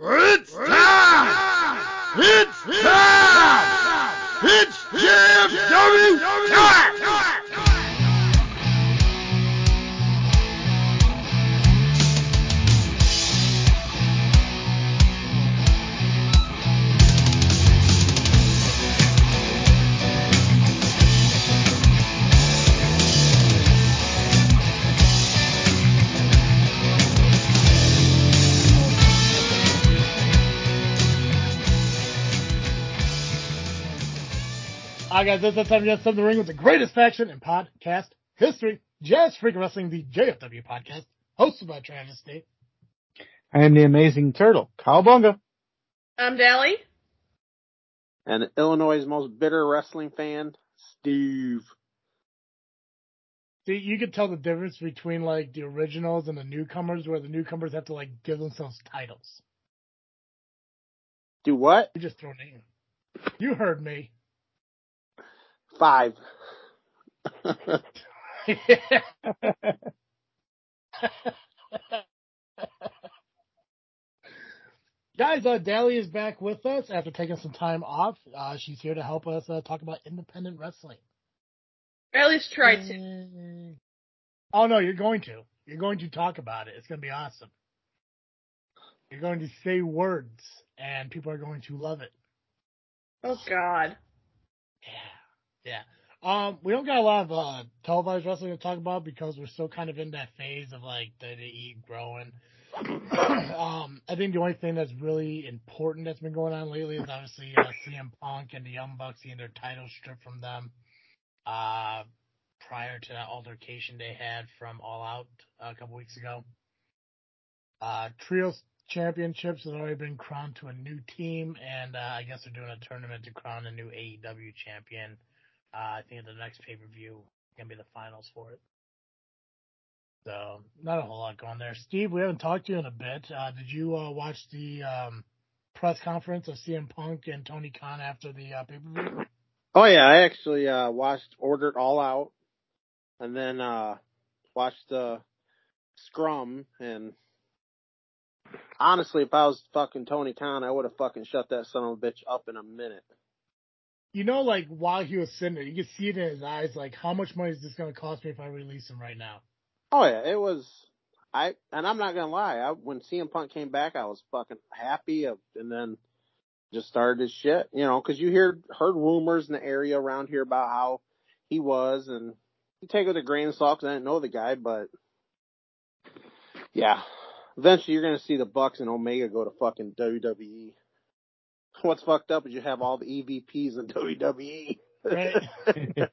Rrrr! Alright guys, this is the time to get the ring with the greatest faction in podcast history. Jazz Freak Wrestling, the JFW podcast, hosted by Travis State. I am the amazing turtle, Cowabunga. I'm Dally. and Illinois' most bitter wrestling fan, Steve. See, you could tell the difference between like the originals and the newcomers, where the newcomers have to like give themselves titles. Do what? You just throw names. You heard me. Five. Guys, uh, Dally is back with us after taking some time off. Uh, she's here to help us uh, talk about independent wrestling. At least try to. Oh no, you're going to. You're going to talk about it. It's going to be awesome. You're going to say words, and people are going to love it. Oh God. Yeah, yeah. Um, we don't got a lot of uh, televised wrestling to talk about because we're still kind of in that phase of like the WWE growing. um, I think the only thing that's really important that's been going on lately is obviously uh, CM Punk and the Young Bucks getting their title stripped from them. Uh, prior to that altercation they had from All Out a couple weeks ago. Uh, trios championships have already been crowned to a new team, and uh, I guess they're doing a tournament to crown a new AEW champion. Uh, I think the next pay per view gonna be the finals for it. So not a whole lot going there. Steve, we haven't talked to you in a bit. Uh, did you uh, watch the um, press conference of CM Punk and Tony Khan after the uh, pay per view? Oh yeah, I actually uh watched Ordered All Out, and then uh watched the Scrum. And honestly, if I was fucking Tony Khan, I would have fucking shut that son of a bitch up in a minute. You know, like while he was sitting there, you could see it in his eyes. Like, how much money is this going to cost me if I release him right now? Oh yeah, it was. I and I'm not gonna lie. I, when CM Punk came back, I was fucking happy, of, and then just started his shit. You know, because you hear heard rumors in the area around here about how he was, and you take it with a grain of salt because I didn't know the guy, but yeah, eventually you're gonna see the Bucks and Omega go to fucking WWE. What's fucked up is you have all the EVPs in WWE. Right.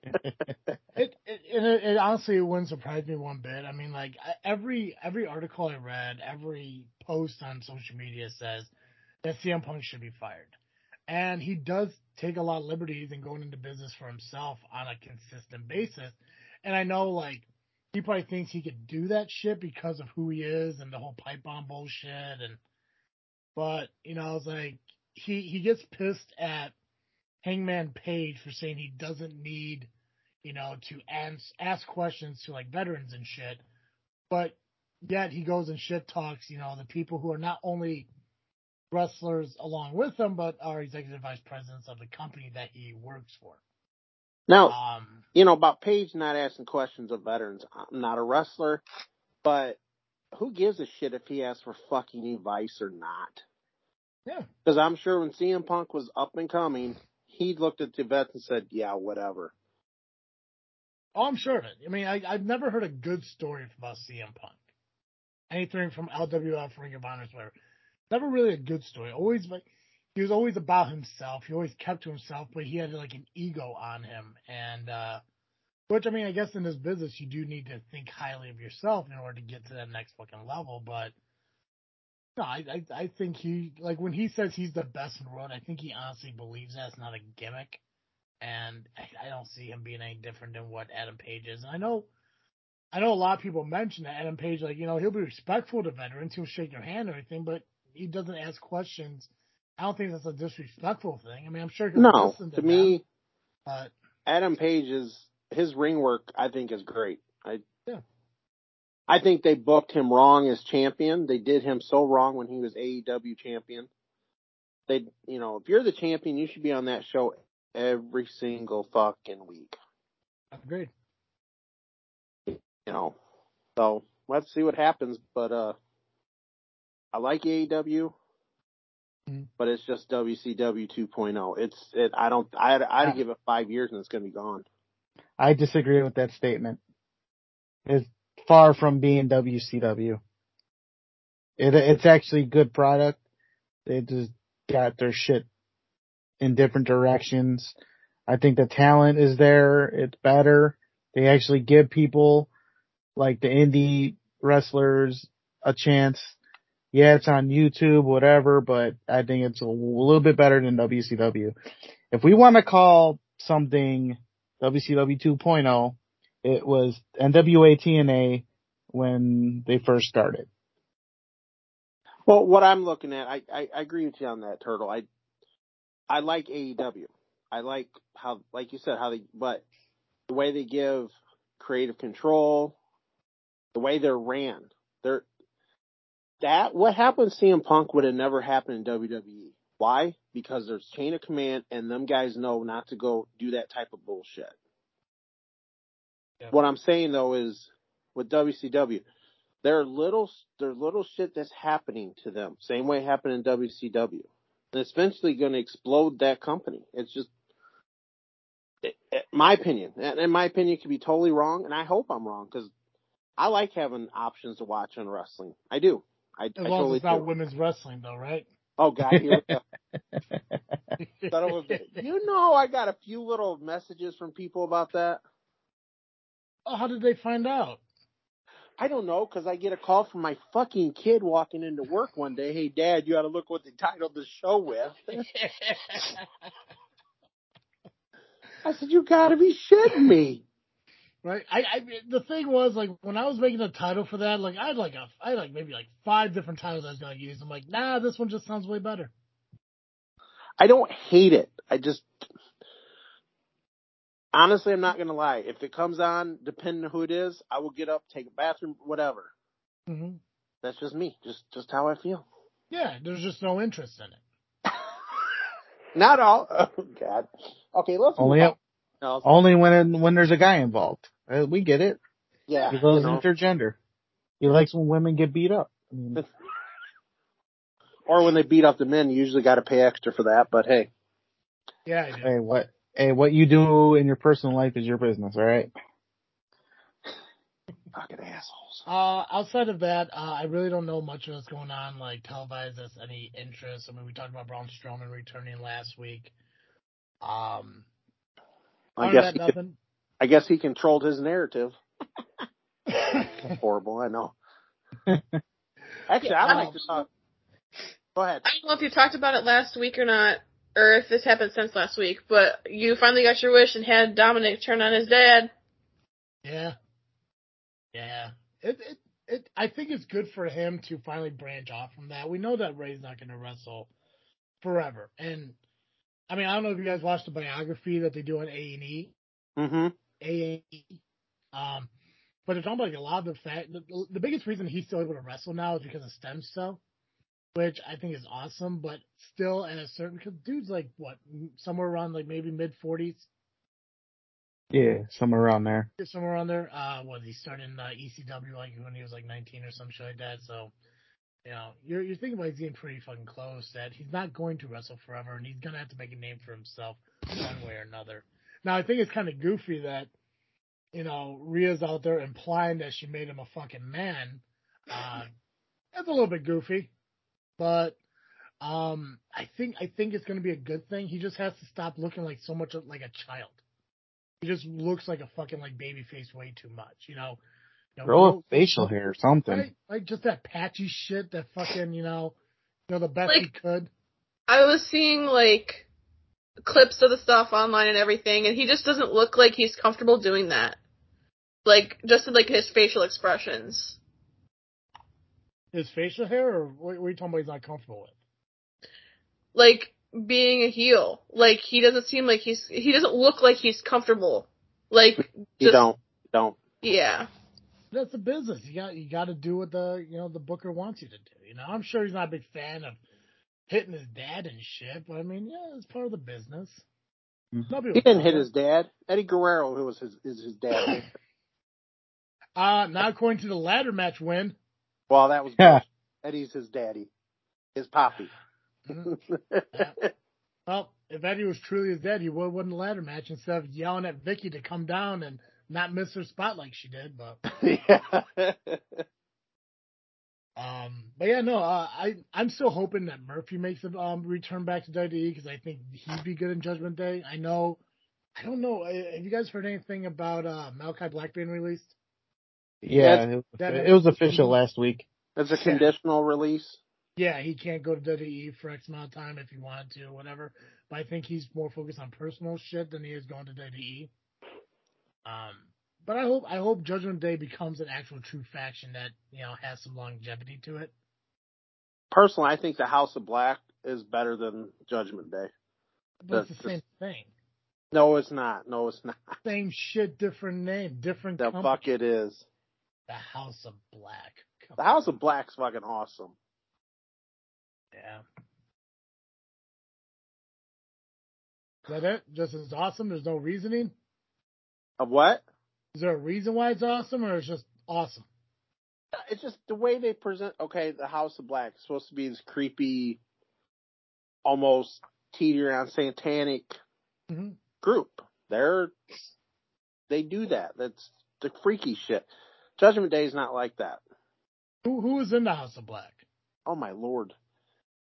It, it, it, it honestly it wouldn't surprise me one bit. I mean, like every every article I read, every post on social media says that CM Punk should be fired, and he does take a lot of liberties in going into business for himself on a consistent basis. And I know, like, he probably thinks he could do that shit because of who he is and the whole pipe bomb bullshit. And but you know, I was like, he he gets pissed at Hangman Page for saying he doesn't need, you know, to ask, ask questions to like veterans and shit. But yet he goes and shit talks, you know, the people who are not only wrestlers along with him, but are executive vice presidents of the company that he works for. Now, Um, you know, about Page not asking questions of veterans. I'm not a wrestler, but who gives a shit if he asks for fucking advice or not? Yeah, Because I'm sure when CM Punk was up and coming, he looked at the vets and said, yeah, whatever. oh, I'm sure of it. I mean, I, I've never heard a good story about CM Punk. Anything from LWF, Ring of Honor, whatever. Never really a good story. Always like he was always about himself. He always kept to himself, but he had like an ego on him. And uh which I mean, I guess in this business you do need to think highly of yourself in order to get to that next fucking level. But no, I I, I think he like when he says he's the best in the world, I think he honestly believes that's not a gimmick. And I, I don't see him being any different than what Adam Page is. And I know I know a lot of people mention that Adam Page, like, you know, he'll be respectful to veterans, he'll shake your hand or anything, but he doesn't ask questions. I don't think that's a disrespectful thing. I mean, I'm sure he'll No, listen to, to them, me, but Adam Page is his ring work. I think is great. I. I think they booked him wrong as champion. They did him so wrong when he was AEW champion. They, you know, if you're the champion, you should be on that show every single fucking week. Agreed. You know, so let's see what happens. But uh, I like AEW, Mhm. but it's just WCW 2.0. It's it. I don't. I'd, I'd give it five years and it's gonna be gone. I disagree with that statement. It's far from being WCW. It, it's actually good product. They just got their shit in different directions. I think the talent is there. It's better. They actually give people like the indie wrestlers a chance. Yeah, it's on YouTube, whatever, but I think it's a little bit better than WCW. If we want to call something WCW 2.0, it was NWA TNA when they first started. Well, what I'm looking at, I, I, I agree with you on that, Turtle. I I like AEW. I like how, like you said, how they, but the way they give creative control, the way they're ran, they're that what happened to CM Punk would have never happened in WWE. Why? Because there's chain of command, and them guys know not to go do that type of bullshit. Yeah. What I'm saying though is with WCW, there are little there's little shit that's happening to them. Same way happened in WCW. And it's eventually going to explode that company. It's just it, it- my opinion, and and my opinion could be totally wrong, and I hope I'm wrong because I like having options to watch on wrestling. I do. I, As I long totally as it's not do. women's wrestling, though, right? Oh God, here we go. Of you know, I got a few little messages from people about that. Oh, how did they find out? I don't know because I get a call from my fucking kid walking into work one day. Hey, Dad, you got to look what they titled the show with. I said, you got to be shitting me. Right. I, I the thing was like when I was making a title for that, like I had like a I had like maybe like five different titles I was gonna use. I'm like, nah, this one just sounds way better. I don't hate it. I just honestly, I'm not gonna lie. If it comes on, depending on who it is, I will get up, take a bathroom, whatever. hmm That's just me. Just just how I feel. Yeah, there's just no interest in it. Not all. Oh God. Okay, let's Only move on. No, only when when there's a guy involved. Uh, we get it. yeah. He goes you know. intergender. He likes when women get beat up. I mean, Or when they beat up the men, you usually got to pay extra for that. But hey, Yeah, I do. hey, what? Hey, what you do in your personal life is your business, all right? fucking assholes. Uh, outside of that, uh, I really don't know much of what's going on, like televised as any interest. I mean, we talked about Braun Strowman returning last week. Um, I guess than he that, could- nothing. I guess he controlled his narrative. Horrible, I know. Actually, I like to talk. Go ahead. I don't know if you talked about it last week or not, or if this happened since last week, but you finally got your wish and had Dominik turn on his dad. Yeah. Yeah. It, it, it, I think it's good for him to finally branch off from that. We know that Rey's not going to wrestle forever. And, I mean, I don't know if you guys watched the biography that they do on A&E. Mm-hmm. A&E. Um, but it's almost like a lot of the fact, the, the biggest reason he's still able to wrestle now is because of stem cell, which I think is awesome, but still at a certain, cause dude's like, what, somewhere around like maybe mid 40s? Yeah, somewhere around there. somewhere around there. Uh, what he started in uh, ECW like when he was like 19 or some shit like that. So, you know, you're you're thinking about he's getting pretty fucking close. That he's not going to wrestle forever, and he's gonna have to make a name for himself one way or another. Now, I think it's kind of goofy that you know Rhea's out there implying that she made him a fucking man. Uh, that's a little bit goofy, but um, I think I think it's gonna be a good thing. He just has to stop looking like so much like a child. He just looks like a fucking like baby face way too much, you know. You know, Grow a facial hair or something. Right? Like just that patchy shit that fucking, you know, you know, the best he could. I was seeing like clips of the stuff online and everything, and he just doesn't look like he's comfortable doing that. Like just like his facial expressions. His facial hair, or what, what are you talking about? He's not comfortable with. Like being a heel. Like he doesn't seem like he's he doesn't look like he's comfortable. Like You just don't. Don't. yeah. that's the business. You got you got to do what the you know the booker wants you to do. You know, I'm sure he's not a big fan of hitting his dad and shit, but I mean, yeah, it's part of the business. Mhm. He didn't hit his dad. Eddie Guerrero, who was his is his dad. Uh, not according to the ladder match win. Well, that was Yeah. Eddie's his daddy, his poppy. Mhm. Well, if Eddie was truly his dad, he would have won the ladder match instead of yelling at Vickie to come down and not miss her spot like she did. But yeah. um, but yeah, no, uh, I I'm still hoping that Murphy makes a um, return back to WWE because I think he'd be good in Judgment Day. I know, I don't know. uh, Have you guys heard anything about uh, Malachi Black being released? Yeah, That's- it was, that- it was official last week. It's a conditional release. Yeah, he can't go to WWE for X amount of time if he wanted to, whatever. But I think he's more focused on personal shit than he is going to WWE. Um, but I hope I hope Judgment Day becomes an actual true faction that you know has some longevity to it. Personally, I think the House of Black is better than Judgment Day. But it's That's the same thing, No, it's not. No, it's not. same shit, different name, different The company. fuck it is. The House of Black. Come The House of Black's fucking awesome. Yeah. Is that it? Just as awesome? There's no reasoning? Of what? Is there a reason why it's awesome or it's just awesome? It's just the way they present. Okay, the House of Black is supposed to be this creepy, almost teetering on satanic hmm group. They're they do that. That's the freaky shit. Judgment Day is not like that. Who who is in the House of Black? Oh my lord.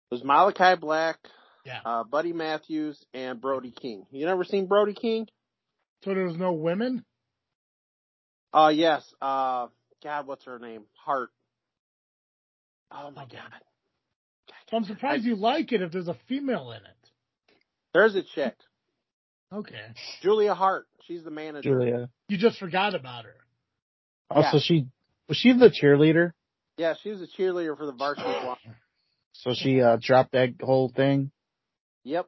There's Malachi Black, Yeah. uh, Buddy Matthews, and Brody King. You never seen Brody King? So there was no women? Uh yes. Uh God, what's her name? Hart. Oh my Okay. god. So I'm surprised you like it if there's a female in it. There's a chick. Okay. Julia Hart. She's the manager. Julia. You just forgot about her. Also, Yeah. she was she the cheerleader? Yeah, she was a cheerleader for the varsity block. So she uh dropped that whole thing. Yep.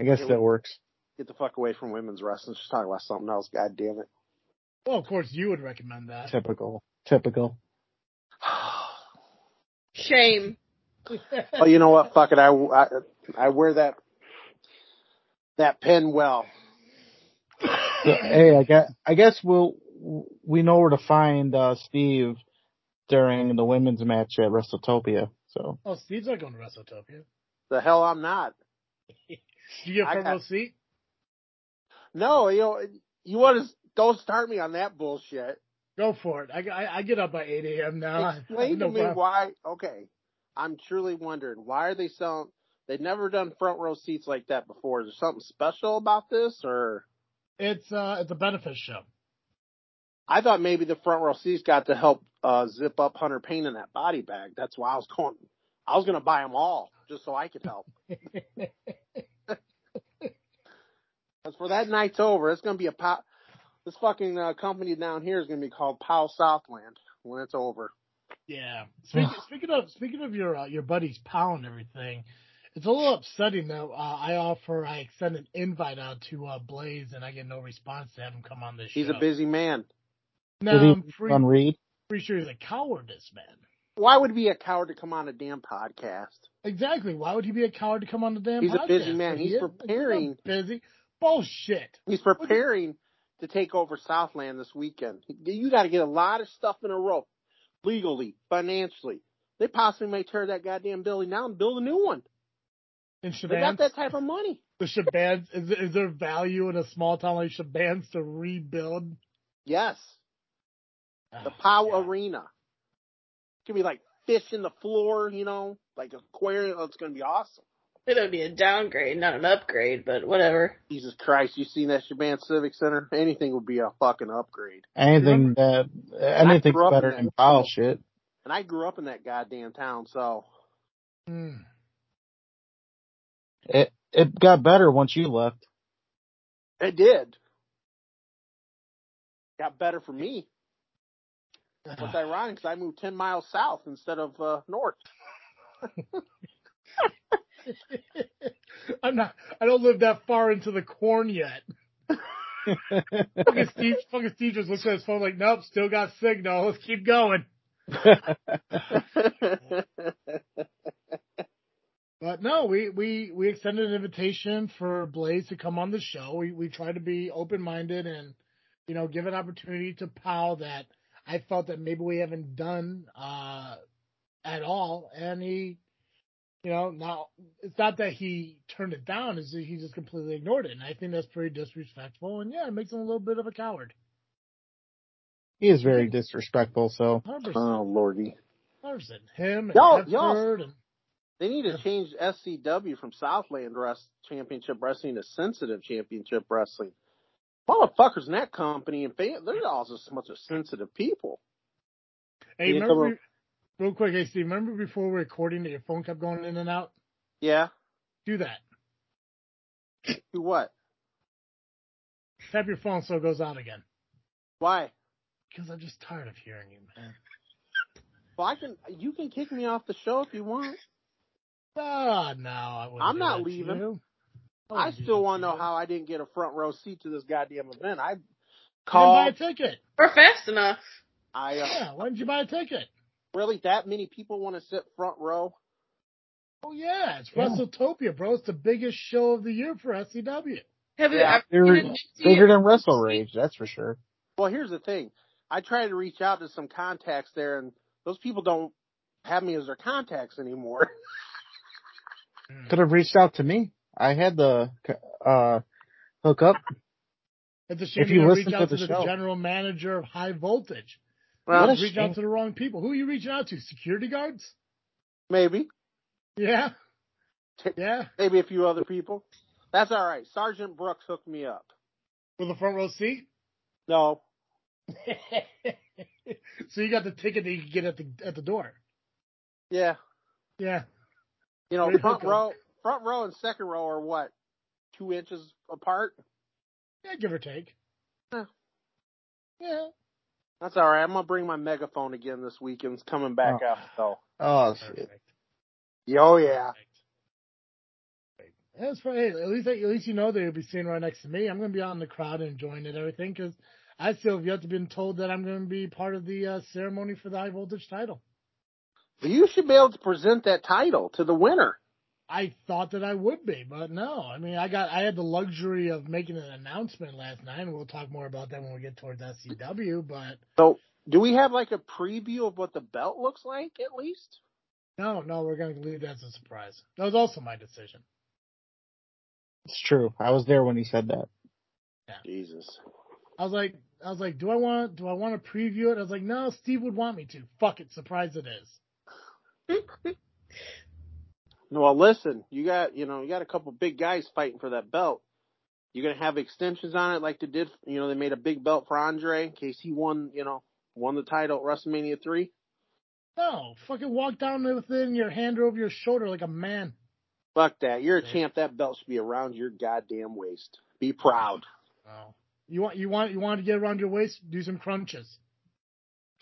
I guess Yeah, that works. Get the fuck away from women's wrestling. Just talk about something else. God damn it. Well, of course you would recommend that. Typical. Typical. Shame. oh, you know what? Fuck it. I, I, I wear that that pin well. So, hey, I guess I guess we'll we know where to find uh Steve during the women's match at WrestleTopia. So oh, Steve's not going to WrestleTopia. The hell I'm not. Do you get I front row seat? No, you know, you want to don't start me on that bullshit. Go for it. I, I, I get up by 8 a.m. now. Explain No to me problem. why. Okay, I'm truly wondering why are they selling? They've never done front row seats like that before. Is there something special about this, or It's uh it's a benefit show. I thought maybe the front row seats got to help uh, zip up Hunter Payne in that body bag. That's why I was going. I was going to buy them all just so I could help. Because for that night's over, it's going to be a pow. This fucking uh, company down here is going to be called Pow Southland when it's over. Yeah. Speaking, speaking of speaking of your uh, your buddy's pal and everything, it's a little upsetting that uh, I offer I send an invite out to uh, Blaze and I get no response to have him come on this He's show. He's a busy man. No, did he I'm pretty, on Reed? pretty sure he's a cowardice man. Why would he be a coward to come on a damn podcast? Exactly. Why would he be a coward to come on the damn? Podcast? He's a busy man. He's is- preparing. not busy. Bullshit. He's preparing to take over Southland this weekend. You got to get a lot of stuff in a row, legally, financially. They possibly may tear that goddamn building down and build a new one. In They got that type of money. the Shabans is, is there value in a small town like Shabans to rebuild? Yes, the Oh, Pow God. Arena. It's gonna be like fish in the floor, you know, like aquarium. Oh, it's gonna be awesome. It would be a downgrade, not an upgrade, but whatever. Jesus Christ, you seen that Shaban Civic Center? Anything would be a fucking upgrade. Anything that anything's grew better that. than Powell shit. And I grew up in that goddamn town, so Hmm. It it got better once you left. it did. Got better for me. What's ironic is I moved 10 miles south instead of uh, north. I'm not. I don't live that far into the corn yet. fucking Steve, fucking Steve just looks at his phone like, nope, still got signal. Let's keep going. But no, we, we, we extended an invitation for Blaze to come on the show. We, we try to be open minded and, you know, give an opportunity to Powell that I felt that maybe we haven't done, uh, at all. And he, you know, now it's not that he turned it down, is that he just completely ignored it. And I think that's pretty disrespectful. And yeah, it makes him a little bit of a coward. he is very disrespectful. So 100%. oh lordy. 100%. Him and Y'all- y'all- and They need to change SCW from Southland Championship Wrestling to Sensitive Championship Wrestling. Motherfuckers in that company and fan, they're all just a bunch of sensitive people. Hey, remember, real quick, hey Steve, remember before we were recording that your phone kept going in and out? Yeah. Do that. Do what? Tap your phone so it goes out again. Why? Because I'm just tired of hearing you, man. Well, I can. You can kick me off the show if you want. Ah, no, I I'm not leaving. you. I still want to know how I didn't get a front row seat to this goddamn event. I You didn't buy a ticket. Or fast enough. I uh, Yeah, why didn't you buy a ticket? really that many people want to sit front row. Oh yeah, it's Yeah. WrestleTopia, bro. It's the biggest show of the year for SCW. Have you Yeah, ever they're been to bigger than Wrestle Rage, that's for sure. Well, here's the thing. I tried to reach out to some contacts there, and those people don't have me as their contacts anymore. Could have reached out to me. I had the uh hook up. It's a shame If you you didn't listen reach to out the to the general manager of High Voltage. Well, What a You reach out to the wrong people. Who are you reaching out to? Security guards? maybe, Yeah. Yeah. maybe a few other people. That's all right. Sergeant Brooks hooked me up. For the front row seat? No, so you got the ticket that you could get at the at the door. yeah, Yeah. You know, front row, front row and second row are what two inches apart. Yeah, give or take. Yeah. Yeah. That's all right. I'm gonna bring my megaphone again this weekend. It's coming back Oh. out. So, Oh shit. Perfect. oh yeah. That's fine. Hey, at least at least you know that you'll be sitting right next to me. I'm going to be out in the crowd and enjoying it everything because I still have yet to been told that I'm going to be part of the uh, ceremony for the high voltage title. You should be able to present that title to the winner. I thought that I would be, but no. I mean, I got I had the luxury of making an announcement last night, and we'll talk more about that when we get towards SCW. But So, do we have like a preview of what the belt looks like at least? no, no, we're going to leave that as a surprise. That was also my decision. It's true. I was there when he said that. Jesus. I was like, I was like, do I want do I want to preview it? I was like, no, Steve would want me to. Fuck it, surprise it is. Well, listen, you got you know you got a couple big guys fighting for that belt. You're gonna have extensions on it like they did. You know they made a big belt for Andre in case he won. You know won the title at WrestleMania three. No, fucking walk down with it in your hand over your shoulder like a man. Fuck that. You're a Yeah. champ. That belt should be around your goddamn waist. Be proud. Oh. You want you want you want to get around your waist? Do some crunches.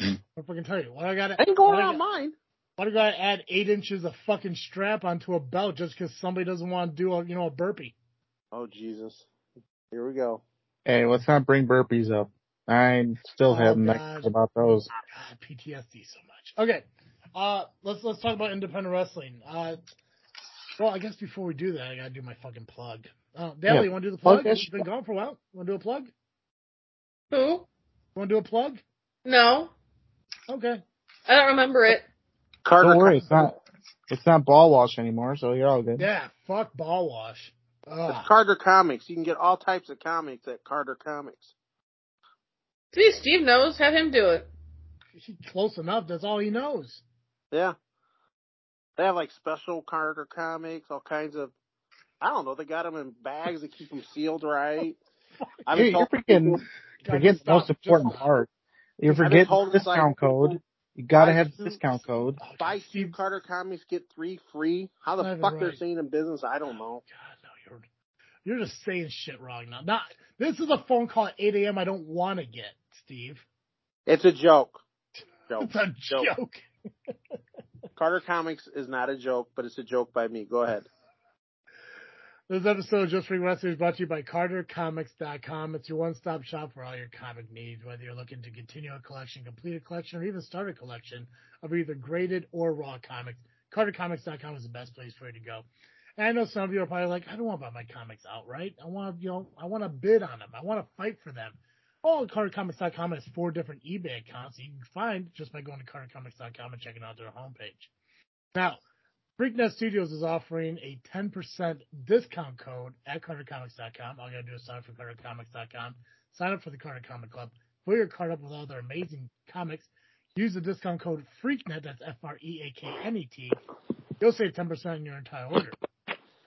Hmm. I fucking tell you, what I got? Ain't going what I on got- mine. Why do I gotta add eight inches of fucking strap onto a belt just because somebody doesn't want to do a you know a burpee? Oh Jesus. Here we go. Hey, let's not bring burpees up. I'm still Oh, have God. nightmares about those. God, PTSD so much. Okay, uh, let's let's talk about independent wrestling. Uh, well, I guess before we do that, I gotta do my fucking plug. Uh, Dally, Yeah, you want to do the plug plug? that You've been gone for a while. Want to do a plug? You Who? want to do a plug? No. Okay. I don't remember it. Carter. Don't worry, it's not it's not ball wash anymore, so you're all good. Yeah, fuck ball wash. It's Carter Comics. You can get all types of comics at Carter Comics. See, Steve knows. Have him do it. He- Close enough. That's all he knows. Yeah. They have like special Carter comics, all kinds of. I don't know. They got them in bags to keep them sealed right. I've You're, been forgetting forget the most important Just part. You're forgetting told the it's like discount code. You gotta buy have the discount code. Oh, buy two Steve- Carter comics, get three free. How the Not even fuck they're right. saying in business? I don't know. God, no, you're you're just saying shit wrong now. Not this is a phone call at 8 a.m. I don't want to get, Steve. It's a joke. Joke. It's a Joke. joke. Carter Comics is not a joke, but it's a joke by me. Go ahead. This episode of Just Ring Wrestling is brought to you by CarterComics.com. It's your one-stop shop for all your comic needs, whether you're looking to continue a collection, complete a collection, or even start a collection of either graded or raw comics. CarterComics.com is the best place for you to go. And I know some of you are probably like, I don't want to buy my comics outright. I want, to, you know, I want to bid on them. I want to fight for them. Well, CarterComics.com has four different eBay accounts that you can find just by going to CarterComics.com and checking out their homepage. Now, Freaknet Studios is offering a 10% discount code at CarterComics.com. All you gotta do is sign up for CarterComics.com. Sign up for the Carter Comic Club. Fill your card up with all their amazing comics. Use the discount code FREAKNET, that's F-R-E-A-K-N-E-T. You'll save 10% on your entire order.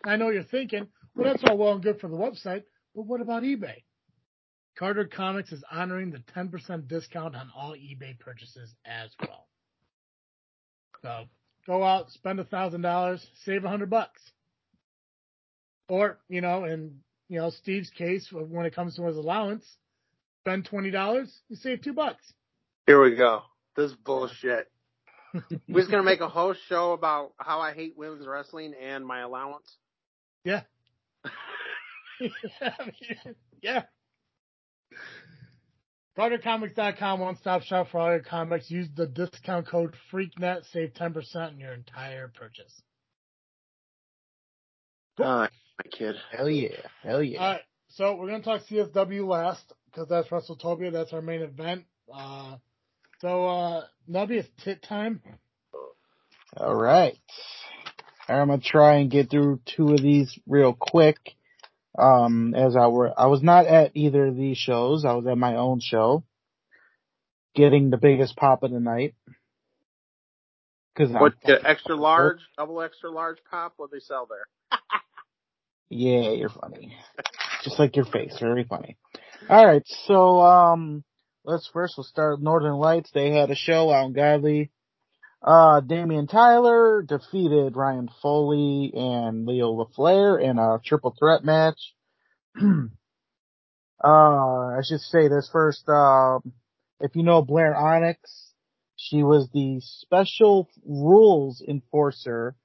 I know you're thinking, well, that's all well and good for the website, but what about eBay? Carter Comics is honoring the 10% discount on all eBay purchases as well. So go out, spend a thousand dollars, save a hundred bucks. Or, you know, in you know, Steve's case, when it comes to his allowance, spend twenty dollars, you save two bucks. Here we go. This is bullshit. We're just gonna make a whole show about how I hate women's wrestling and my allowance. Yeah. yeah. CarterComics.com, one stop shop for all your comics. Use the discount code FreakNet, save 10% on your entire purchase. Cool. Uh, my kid. Hell yeah. Hell yeah. All right. So we're going to talk CSW last because that's WrestleTopia. That's our main event. Uh, so, uh, Nubby, it's tit time. All right. I'm going to try and get through two of these real quick. Um, as I were, I was not at either of these shows. I was at my own show, getting the biggest pop of the night. Cause what, get extra large, double extra large pop? What they sell there? yeah, you're funny. Just like your face, very funny. All right, so um, let's first we'll start Northern Lights. They had a show out in Godley. Uh, Damian Tyler defeated Ryan Foley and Leo LaFleur in a triple threat match. uh, I should say this first, uh, if you know Blair Onyx, she was the special rules enforcer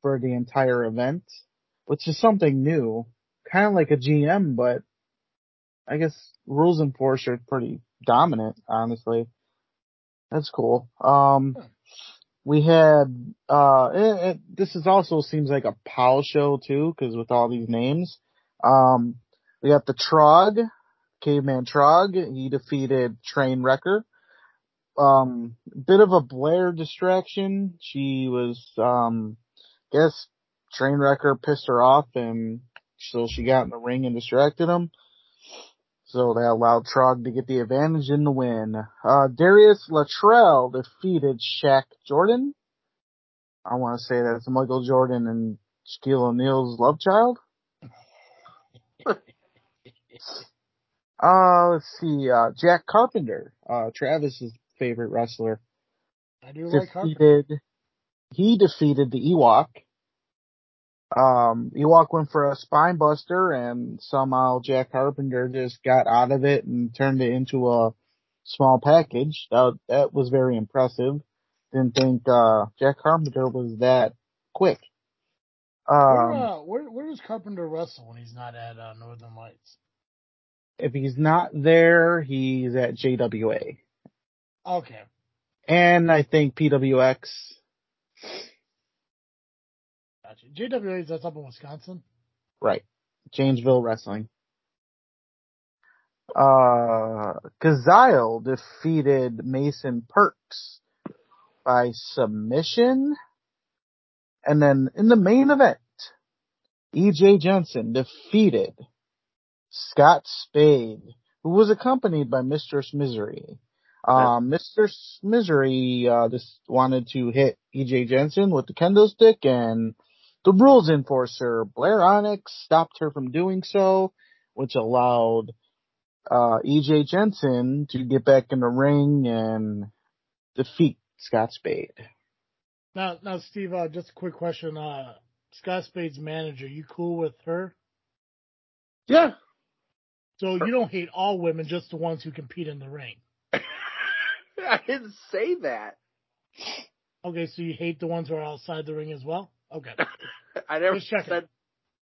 for the entire event, which is something new. Kind of like a GM, but I guess rules enforcer is pretty dominant, honestly. That's cool. Um, we had, uh, it, it, this is also seems like a POW show too, cause with all these names. Um, we got the Trog, Caveman Trog. He defeated Train Wrecker. Um, bit of a Blair distraction. She was, um, guess Train Wrecker pissed her off and so she got in the ring and distracted him. So they allowed Trog to get the advantage in the win. Uh, Darius Latrell defeated Shaq Jordan. I want to say that's Michael Jordan and Shaquille O'Neal's love child. uh, let's see, uh, Jack Carpenter, uh, Travis's favorite wrestler. I do defeated, like Carpenter. He defeated the Ewok um, Ewok went for a spine buster and somehow Jack Carpenter just got out of it and turned it into a small package. That, that was very impressive. Didn't think, uh, Jack Carpenter was that quick. Um, where, uh, where, where does Carpenter wrestle when he's not at, uh, Northern Lights? If he's not there, he's at JWA. Okay. And I think PWX. JWA is that's up in Wisconsin. Right. Janesville Wrestling. Uh, Kazile defeated Mason Perks by submission. And then in the main event, EJ Jensen defeated Scott Spade, who was accompanied by Mistress Misery. Um, Mr. Misery, uh, just wanted to hit EJ Jensen with the kendo stick and the rules enforcer, Blair Onyx, stopped her from doing so, which allowed uh, EJ Jensen to get back in the ring and defeat Scott Spade. Now, now, Steve, uh, just a quick question. Uh, Scott Spade's manager, you cool with her? Yeah. So you don't hate all women, just the ones who compete in the ring. I didn't say that. Okay, so you hate the ones who are outside the ring as well? Okay. I never said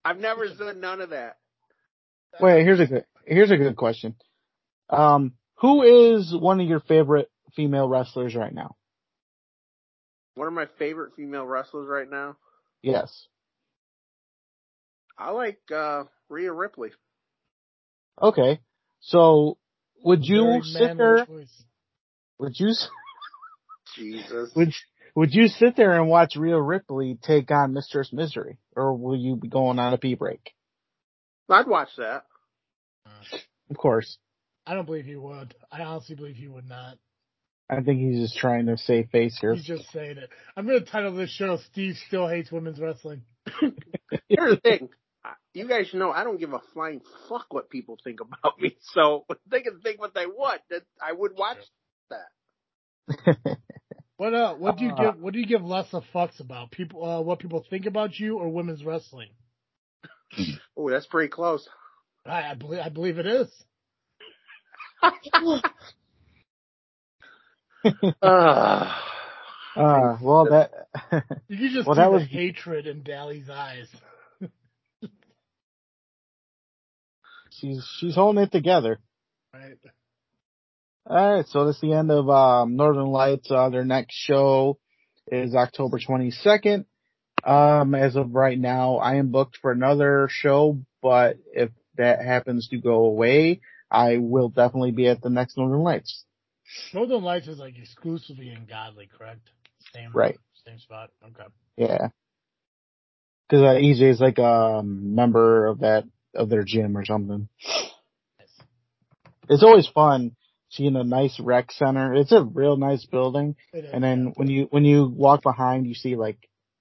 I've never said none of that. Wait, here's a good here's a good question. Um, who is one of your favorite female wrestlers right now? One of my favorite female wrestlers right now. Yes. I like uh Rhea Ripley. Okay. So would you Very sit manly there? choice. Would you Jesus. would would you sit there and watch Rhea Ripley take on Mistress Misery, or will you be going on a pee break? I'd watch that. Of course. I don't believe he would. I honestly believe he would not. I think he's just trying to save face here. He's just saying it. I'm going to title this show "Steve Still Hates Women's Wrestling." Here's the thing. You guys know I don't give a flying fuck what people think about me. So they can think what they want. That I would watch that. What uh? What do you Uh, give? What do you give less of fucks about? People, uh, what people think about you or women's wrestling? Oh, that's pretty close. I, I believe. I believe it is. Uh, Uh, well, that You can just Well, see that the was- hatred in Dally's eyes. she's she's holding it together. Right. All right, so that's the end of um, Northern Lights. Uh, their next show is October 22nd. Um, as of right now, I am booked for another show, but if that happens to go away, I will definitely be at the next Northern Lights. Northern Lights is like exclusively in Godley, correct? Same. Right. Same spot. Okay. Yeah, because uh, EJ is like a member of that of their gym or something. Nice. It's always fun seeing a nice rec center. It's a real nice building. It is, And then yeah. when you when you walk behind, you see like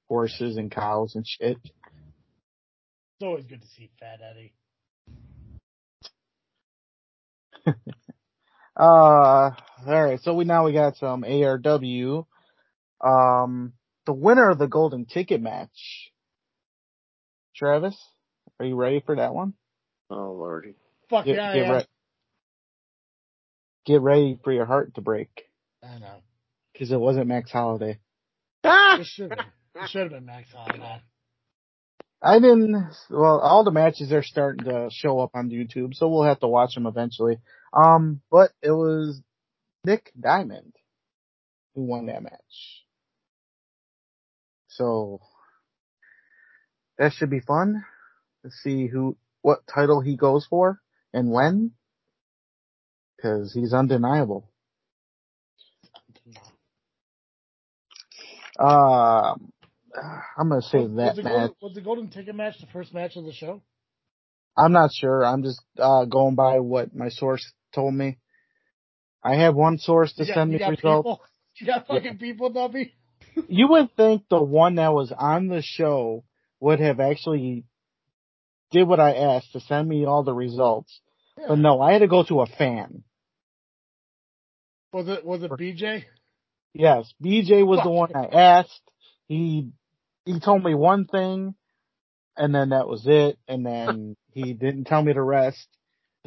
horses and cows and shit. it's always good to see Fat Eddie. Uh, all right. So we now we got some ARW. Um, the winner of the golden ticket match. Travis, are you ready for that one? oh lordy. Fuck Get, yeah, get, yeah. re- get ready for your heart to break I know. because it wasn't Max Holiday. Ah! It should have been. It should have been Max Holiday. I didn't. Well, all the matches are starting to show up on YouTube, so we'll have to watch them eventually. Um, but it was Nick Diamond who won that match. So that should be fun to see who, what title he goes for and when, because he's undeniable. Um, I'm gonna say Was, was, that the match. golden, was the golden ticket match the first match of the show? I'm not sure. I'm just uh, going by what my source told me. I have one source to got, send me results. You got fucking people, Nubby. You would think the one that was on the show would have actually did what I asked to send me all the results. But no, I had to go to a fan. Was it was it BJ? Yes, BJ was the one I asked. He he told me one thing, and then that was it. And then he didn't tell me the rest.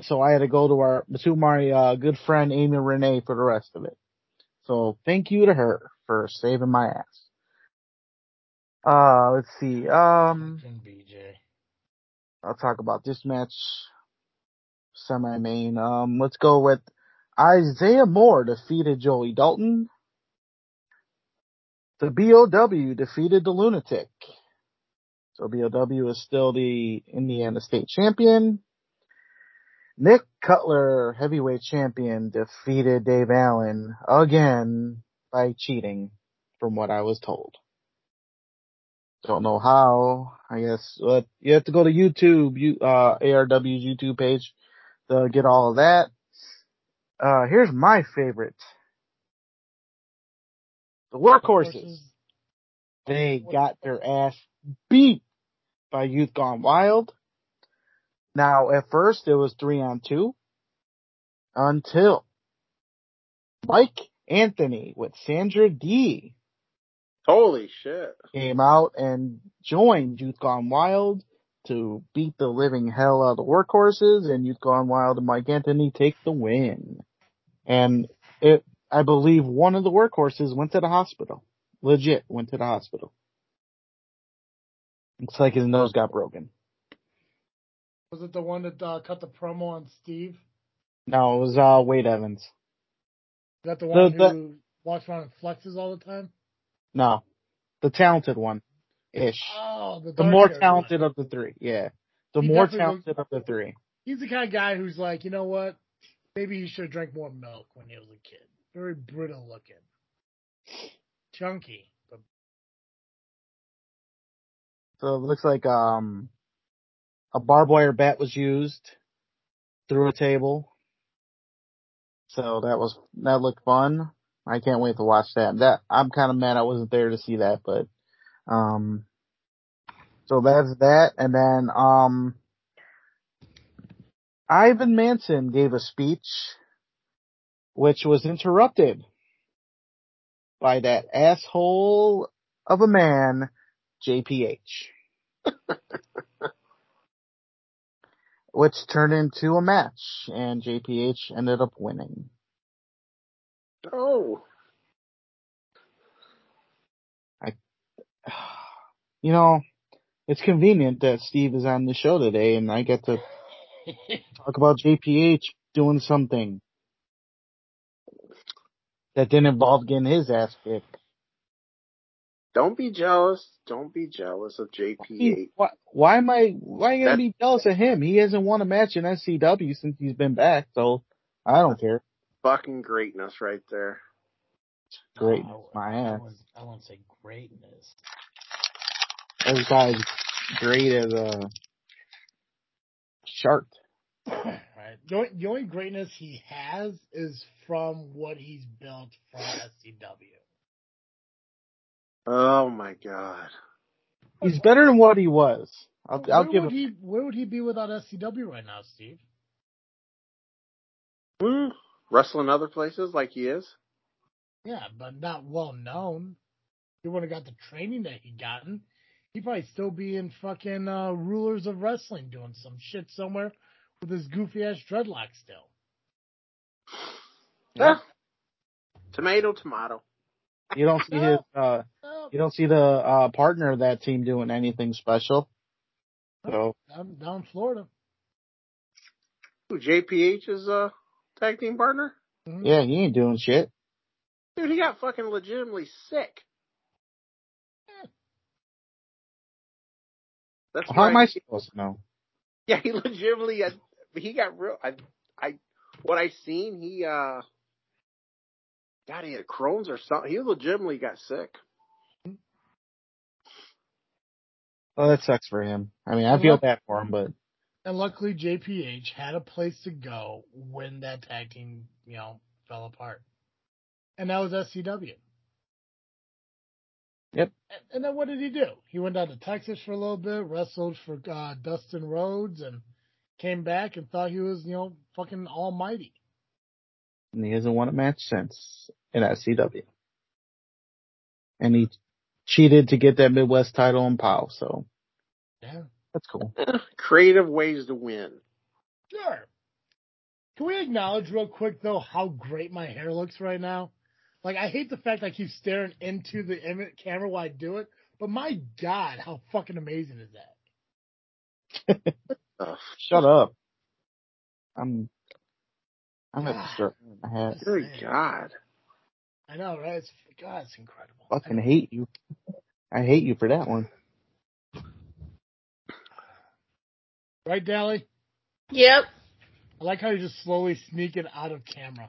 So I had to go to our to my uh, good friend Amy Renee for the rest of it. So thank you to her for saving my ass. Uh, let's see. Um, BJ. I'll talk about this match semi main. Um, let's go with Isaiah Moore defeated Joey Dalton. The BOW defeated the Lunatic. So BOW is still the Indiana State champion. Nick Cutler, heavyweight champion, defeated Dave Allen again by cheating, from what I was told. Don't know how. I guess uh, you have to go to YouTube, you, uh, ARW's YouTube page to get all of that. Uh, here's my favorite. The workhorses. They got their ass beat by Youth Gone Wild. Now, at first it was three on two until Mike Anthony with Sandra D Holy shit. came out and joined Youth Gone Wild to beat the living hell out of the workhorses and Youth Gone Wild and Mike Anthony take the win. And it, I believe one of the workhorses went to the hospital. Legit went to the hospital. Looks like his nose got broken. Was it the one that uh, cut the promo on Steve? No, it was uh Wade Evans. Is that the one the- who walks around and flexes all the time? No, the talented one, ish. Oh, the, The more talented one. of the three. Yeah, the He more talented of the three. He's the kind of guy who's like, you know what? Maybe he should have drank more milk when he was a kid. Very brittle looking, chunky. But So it looks like um a barbed wire bat was used through a table. So that was that looked fun. I can't wait to watch that. That I'm kind of mad I wasn't there to see that, but um so that's that and then um Ivan Manson gave a speech which was interrupted by that asshole of a man JPH. which turned into a match, and JPH ended up winning. Oh, I, You know, it's convenient that Steve is on the show today, and I get to talk about JPH doing something that didn't involve getting his ass kicked. don't be jealous. Don't be jealous of JPH. JP8. Why, why am I? Why am I gonna be jealous of him? He hasn't won a match in SCW since he's been back, so I don't care. Fucking greatness right there. Great, No, oh, my I ass. wouldn't, I wouldn't say greatness. This guy's great as a shark. right. The only, the only greatness he has is from what he's built from SCW. Oh my god. He's better than what he was. I'll, where I'll give would him. he where would he be without SCW right now, Steve? Hmm. Wrestling other places like he is. Yeah, but not well known. He wouldn't have got the training that he gotten. He'd probably still be in fucking uh, Rulers of Wrestling doing some shit somewhere with his goofy ass dreadlocks still. Yeah. Tomato, tomato. You don't see his. Uh, you don't see the uh, partner of that team doing anything special. So down, down in Florida. Who, is a tag team partner? Mhm. yeah, he ain't doing shit. Dude, he got fucking legitimately sick. That's How am I supposed to know? Yeah, he legitimately he got real. I, I, what I seen, he uh, God, he had Crohn's or something. He legitimately got sick. Oh, that sucks for him. I mean, I feel bad for him, but And luckily, JPH had a place to go when that tag team, you know, fell apart. And that was SCW. Yep. And, and then what did he do? He went down to Texas for a little bit, wrestled for uh, Dustin Rhodes, and came back and thought he was, you know, fucking almighty. And he hasn't won a match since in SCW. And he cheated to get that Midwest title in POW, so Yeah. that's cool. Creative ways to win. Sure. Can we acknowledge real quick though how great my hair looks right now? Like I hate the fact I keep staring into the camera while I do it, but my god, how fucking amazing is that? Ugh. Shut up. I'm. I'm gonna God. start wearing my hat. Good God. I know, right? It's God, it's incredible. Fucking hate you. I hate you for that one. Right, Dally? Yep. I like how you're just slowly sneak it out of camera.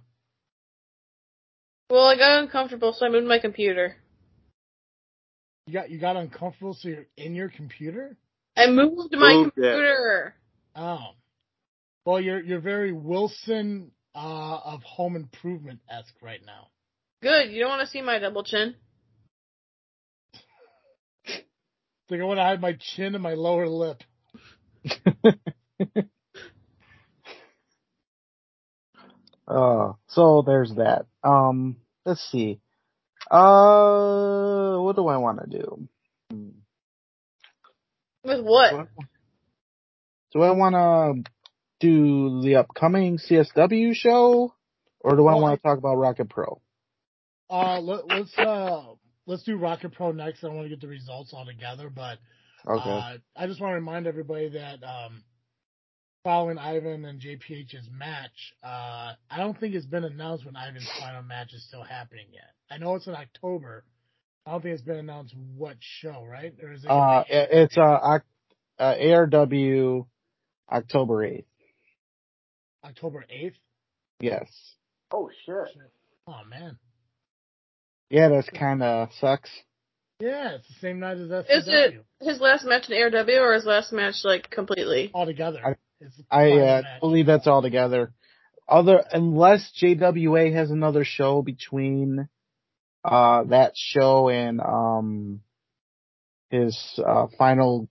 Well, I got uncomfortable, so I moved my computer. You got you got uncomfortable, so you're in your computer. I moved my Moved it. computer. Oh, well, you're you're very Wilson uh, of Home Improvement esque right now. Good. You don't want to see my double chin. It's like I want to hide my chin and my lower lip. Uh, so there's that. Um, let's see. Uh, what do I want to do? Hmm. With what? Do I, want to do the upcoming CSW show, or do I want to talk about Rocket Pro? Uh, let, let's uh let's do Rocket Pro next. I want to get the results all together, but Okay. uh, I just want to remind everybody that um following Ivan and JPH's match, uh, I don't think it's been announced when Ivan's final match is still happening yet. I know it's in October. I don't think it's been announced what show, right? Or is it? Uh, it's uh, uh ARW October eighth. October eighth. Yes. Oh shit. Oh man. Yeah, that's kind of sucks. Yeah, it's the same night as SCW. Is it his last match in ARW or his last match like completely? all together? I- It's the I uh, believe that's all together. Other unless JWA has another show between uh that show and um his uh final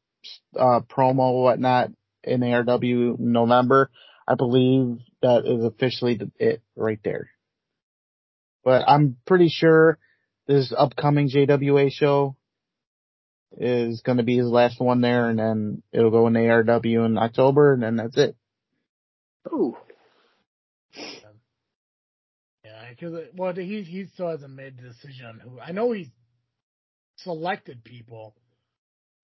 uh promo whatnot in ARW November, I believe that is officially the, it right there. But I'm pretty sure this upcoming JWA show is going to be his last one there, and then it'll go in ARW in October, and then that's it. Ooh. Yeah, because uh, well, he he still hasn't made the decision on who. I know he's selected people,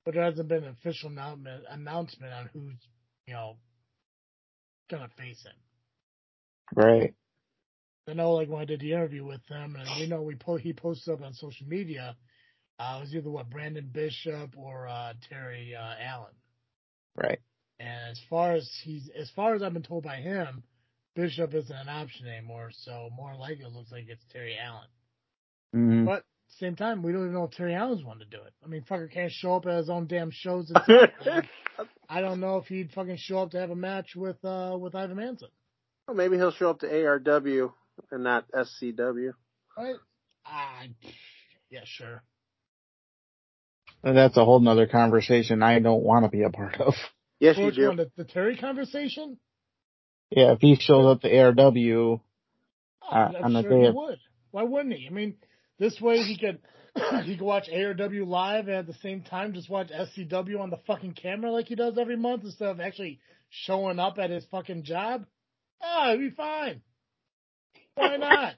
but there hasn't been an official announcement announcement on who's you know gonna face him. Right. I know, like when I did the interview with him, and you know we po- he posted up on social media. Uh, it was either what Brandon Bishop or uh, Terry uh, Allen. Right. And as far as he's, as far as I've been told by him, Bishop isn't an option anymore. So more likely it looks like it's Terry Allen. Mhm. But same time, we don't even know if Terry Allen's one to do it. I mean, fucker can't show up at his own damn shows. And stuff. I don't know if he'd fucking show up to have a match with uh with Ivan Manson. Well, maybe he'll show up to ARW and not SCW. Right? Ah, yeah, sure. And that's a whole nother conversation I don't want to be a part of. Yes, you Which do. one? The, the Terry conversation? Yeah, if he shows up to ARW, Oh, Uh, I'm on the sure day he of- would. Why wouldn't he? I mean, this way he could he could watch ARW live and at the same time just watch SCW on the fucking camera like he does every month instead of actually showing up at his fucking job. Oh, he'd be fine. Why not?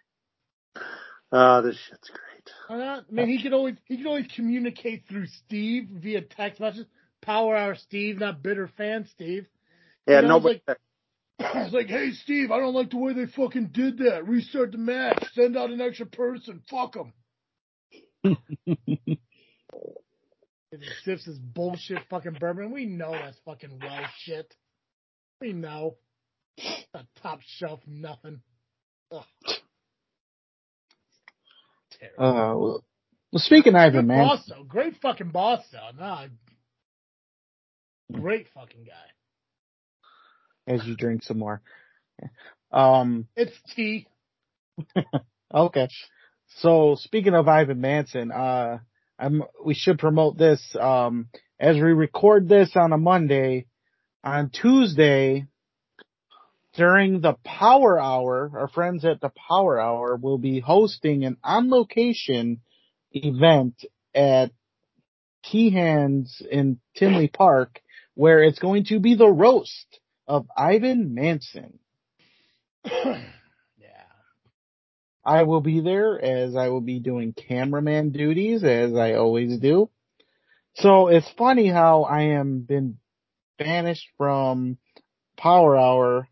Oh, this shit's great. I mean, he could always he could always communicate through Steve via text message. Power Hour Steve, not bitter fan Steve. Yeah, You know, it's nobody. It's like, hey Steve, I don't like the way they fucking did that. Restart the match. Send out an extra person. Fuck them. He sips his bullshit fucking bourbon. We know that's fucking well shit. We know. A top shelf nothing. Ugh. Uh, well, speaking of Ivan Man, boss though. Great fucking boss though. Nah. Great fucking guy. as you drink some more. Um, It's tea. okay. So speaking of Ivan Manson, uh, I'm, we should promote this, um, as we record this on a Monday, on Tuesday, during the Power Hour, our friends at the Power Hour will be hosting an on location event at Key Hands in Tinley Park, where it's going to be the roast of Ivan Manson. yeah. I will be there as I will be doing cameraman duties as I always do. So it's funny how I am been banished from Power Hour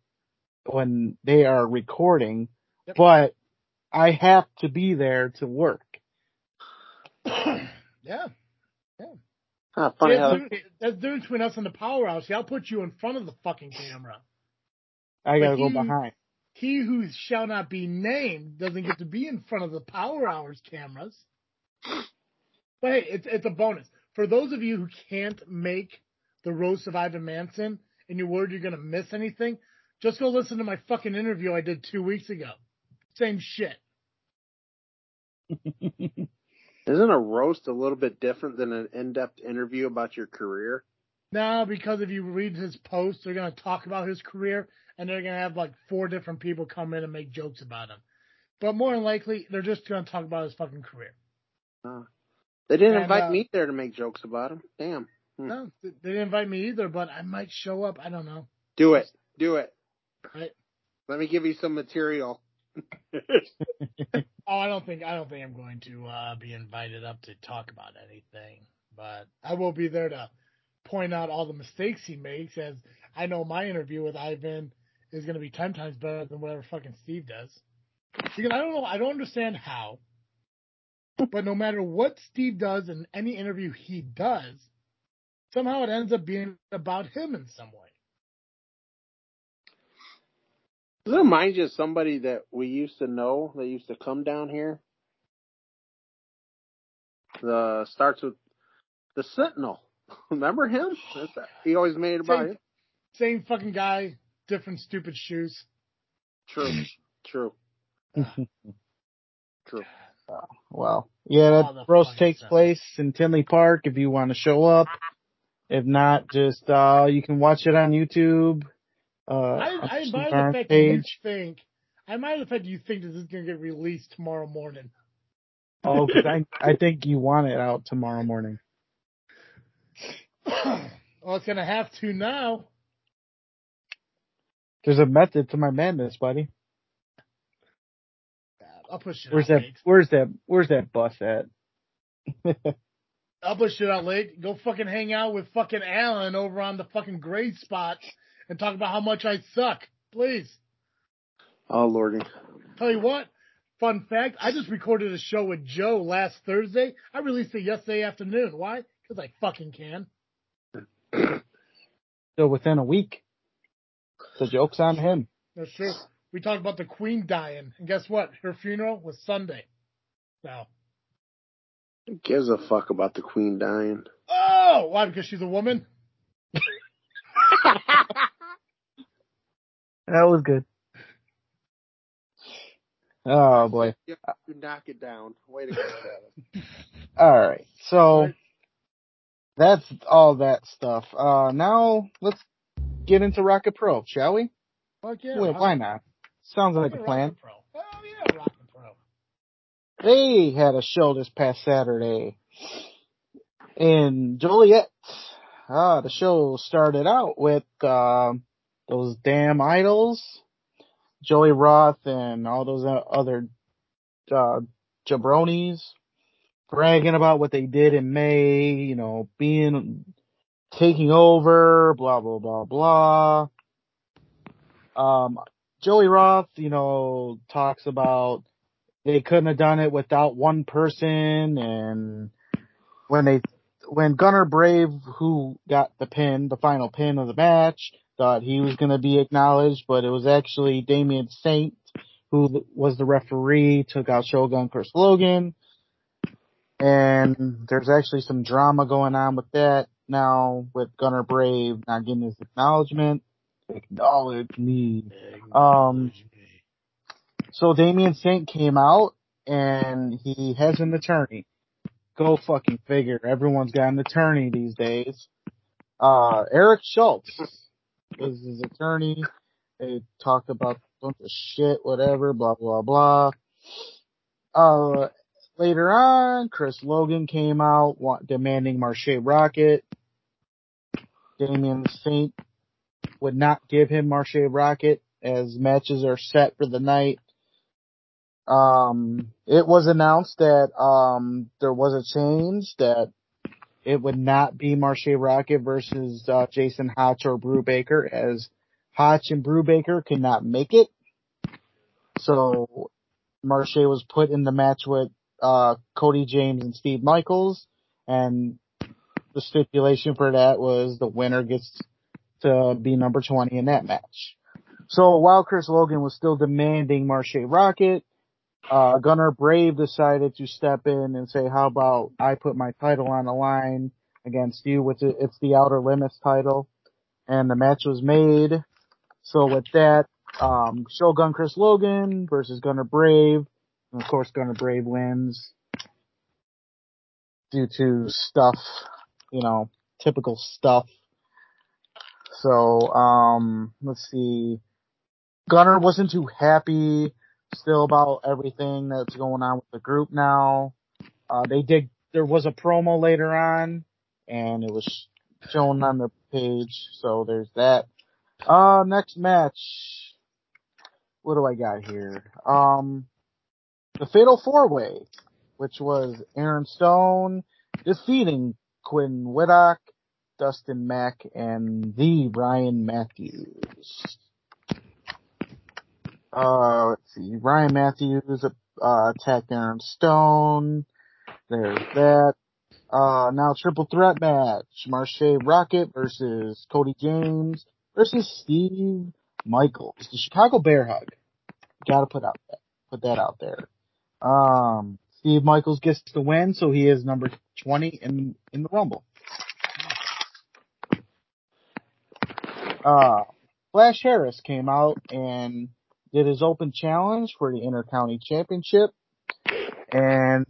when they are recording, Yep. but I have to be there to work. yeah. Huh, funny Yeah, how that's the- that's the between us and the powerhouse. See, I'll put you in front of the fucking camera. I gotta But go you- behind. He who shall not be named doesn't get to be in front of the power hours cameras. But hey, it's it's a bonus. For those of you who can't make the roast of Ivan Manson and you're worried you're gonna miss anything, just go listen to my fucking interview I did two weeks ago. Same shit. isn't a roast a little bit different than an in-depth interview about your career? No, because if you read his post, they're gonna talk about his career and they're gonna have like four different people come in and make jokes about him. But more than likely, they're just gonna talk about his fucking career. They didn't And, invite uh, me there to make jokes about him. Damn. Hmm. No, they didn't invite me either, but I might show up. I don't know. Do it. Do it. Right. Let me give you some material. Oh, I don't think I don't think I'm going to uh, be invited up to talk about anything, but I will be there to point out all the mistakes he makes. As I know, my interview with Ivan is going to be ten times better than whatever fucking Steve does. Because I don't know, I don't understand how, but no matter what Steve does in any interview he does, somehow it ends up being about him in some way. Does it remind you of somebody that we used to know that used to come down here? The starts with the Sentinel. Remember him? He always made it about Same- him. Same fucking guy, different stupid shoes. True. True. True. Well, yeah, that the roast takes stuff. place in Tinley Park if you want to show up. If not, just, uh, you can watch it on YouTube. Uh, I, I Steve the fact that you think. I admire the fact you think this is going to get released tomorrow morning. Oh, I, I think you want it out tomorrow morning. well, it's going to have to now. There's a method to my madness, buddy. I'll push it Where's out that, late. where's that, where's that bus at? I'll push it out late. Go fucking hang out with fucking Alan over on the fucking grade spot and talk about how much I suck. Please. Oh lordy. Tell you what, fun fact, I just recorded a show with Joe last Thursday. I released it yesterday afternoon. Why? Because I fucking can. So within a week. The joke's on him. That's true. We talked about the Queen dying, and guess what? Her funeral was Sunday. So, Who gives a fuck about the Queen dying? oh, why? Because she's a woman. That was good. Oh boy. You knock it down. Way to go, Travis. All right. So that's all that stuff. Uh, now let's get into Rocket Pro, shall we? Fuck yeah. well, why not? Sounds like a plan. Pro. Hell yeah, Rocket Pro. They had a show this past Saturday in Joliet. Ah, the show started out with um, those damn idols, Joey Roth and all those other uh, jabronis bragging about what they did in May. You know, being taking over, blah blah blah blah. Um, Joey Roth, you know, talks about they couldn't have done it without one person and when they when Gunner Brave who got the pin, the final pin of the match, thought he was going to be acknowledged, but it was actually Damian Saint who was the referee, took out Shogun Chris Logan. And there's actually some drama going on with that now with Gunner Brave not getting his acknowledgement. Acknowledge me. Um, so Damian Saint came out and he has an attorney. Go fucking figure. Everyone's got an attorney these days. Uh, Eric Schultz is his attorney. They talked about bunch of shit, whatever, blah, blah, blah. Uh, later on, Chris Logan came out wa- demanding Marshe Rockett. Damian Saint would not give him Marshe Rockett as matches are set for the night. Um, it was announced that, um, there was a change that it would not be Marshe Rockett versus, uh, Jason Hotch or Brubaker as Hotch and Brubaker could not make it. So Marshe was put in the match with, uh, Cody James and Steve Michaels and the stipulation for that was the winner gets to be number 20 in that match. So while Chris Logan was still demanding Marshe Rockett, uh, Gunnar Brave decided to step in and say, how about I put my title on the line against you, which it's the Outer Limits title. And the match was made. So with that, um, Shogun Chris Logan versus Gunnar Brave. And of course Gunnar Brave wins due to stuff, you know, typical stuff. So, um, let's see. Gunnar wasn't too happy still about everything that's going on with the group now. Uh, they did, there was a promo later on and it was shown on the page. So there's that. Uh, next match. What do I got here? Um, the Fatal Four Way, which was Aaron Stone defeating Quinn Whittock, Dustin Mack and the Ryan Matthews. Uh, let's see. Ryan Matthews uh, attacked Aaron Stone. There's that. Uh, now triple threat match. Marshe Rockett versus Cody James versus Steve Michaels. The Chicago Bear Hug. Gotta put out that, put that out there. Um, Steve Michaels gets the win, so he is number 20 in, in the Rumble. Uh, Flash Harris came out and did his open challenge for the Intercounty Championship. And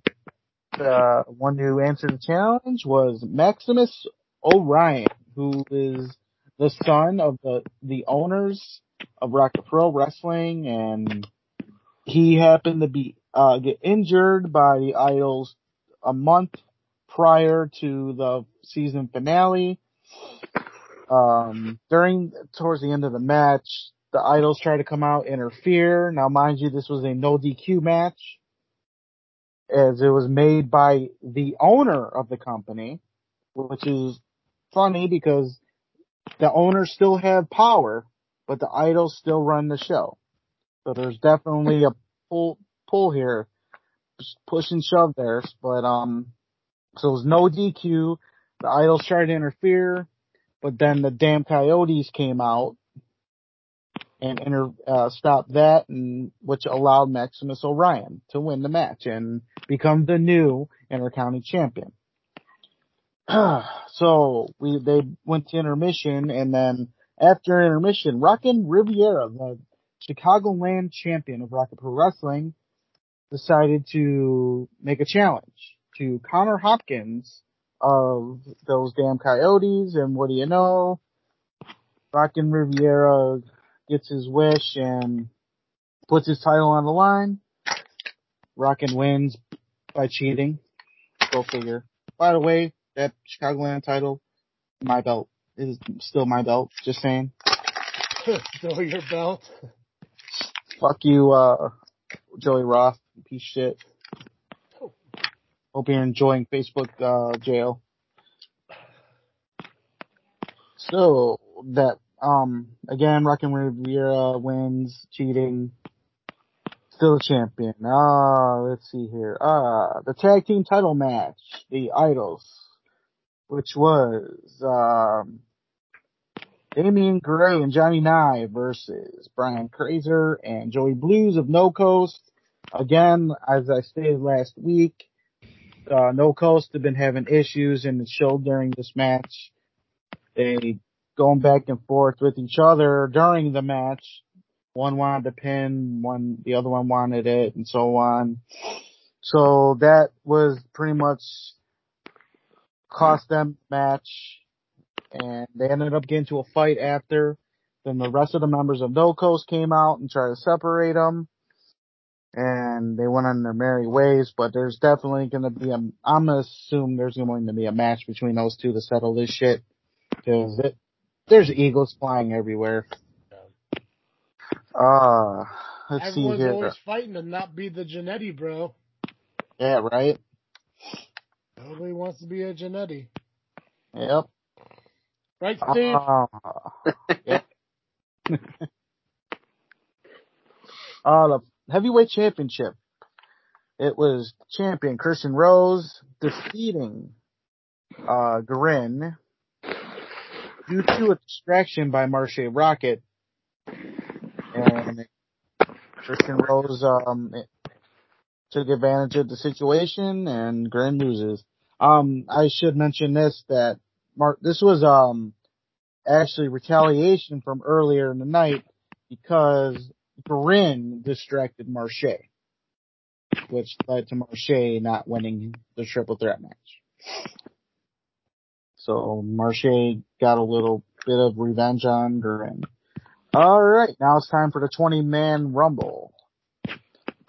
the one who answered the challenge was Maximus Orion, who is the son of the, the owners of Rocket Pro Wrestling and he happened to be, uh, get injured by the Idols a month prior to the season finale. Um, during, towards the end of the match, the Idols try to come out, interfere. Now mind you, this was a no DQ match as it was made by the owner of the company, which is funny because the owners still have power, but the idols still run the show. So there's definitely a pull, pull here, push and shove there, but um, so it was no DQ. The idols tried to interfere, but then the damn coyotes came out and inter, uh, stopped that and which allowed Maximus Orion to win the match and become the new intercounty champion. so we, they went to intermission and then after intermission, Rockin' Riviera, the Chicagoland champion of Rocket Pro Wrestling, decided to make a challenge to Connor Hopkins of those damn coyotes and what do you know? Rockin' Riviera gets his wish and puts his title on the line. Rockin' wins by cheating. Go figure. By the way, that Chicagoland title, my belt is still my belt. Just saying. Still your belt. Fuck you, uh, Joey Roth, piece of shit. Hope you're enjoying Facebook, uh, jail. So, that, um, again, Rockin' Riviera wins, cheating, still a champion. Ah, let's see here. Ah, the tag team title match, the Idols, which was, um, Damian Gray and Johnny Nye versus Brian Crazer and Joey Blues of No Coast. Again, as I stated last week, uh, No Coast have been having issues in the show during this match. They going back and forth with each other during the match. One wanted the pin, one, the other one wanted it, and so on. So that was pretty much cost them the match and they ended up getting to a fight after. Then the rest of the members of No Coast came out and tried to separate them, and they went on their merry ways. But there's definitely going to be a, I'm gonna assume there's going to be a match between those two to settle this shit because there's eagles flying everywhere. Uh, let's Everyone's see here. always fighting to not be the Genetti, bro. Yeah, right. Nobody wants to be a Genetti. Yep. Right, Steve? Uh, yeah. uh, the heavyweight championship. It was champion Christian Rose defeating, uh, Garin due to a distraction by Marshe Rockett. And Christian Rose, um, took advantage of the situation and Garin loses. Um, I should mention this that Mark, this was, um, actually retaliation from earlier in the night because Garin distracted Marshe, which led to Marshe not winning the triple threat match. So Marshe got a little bit of revenge on Garin. Alright, now it's time for the 20 man rumble.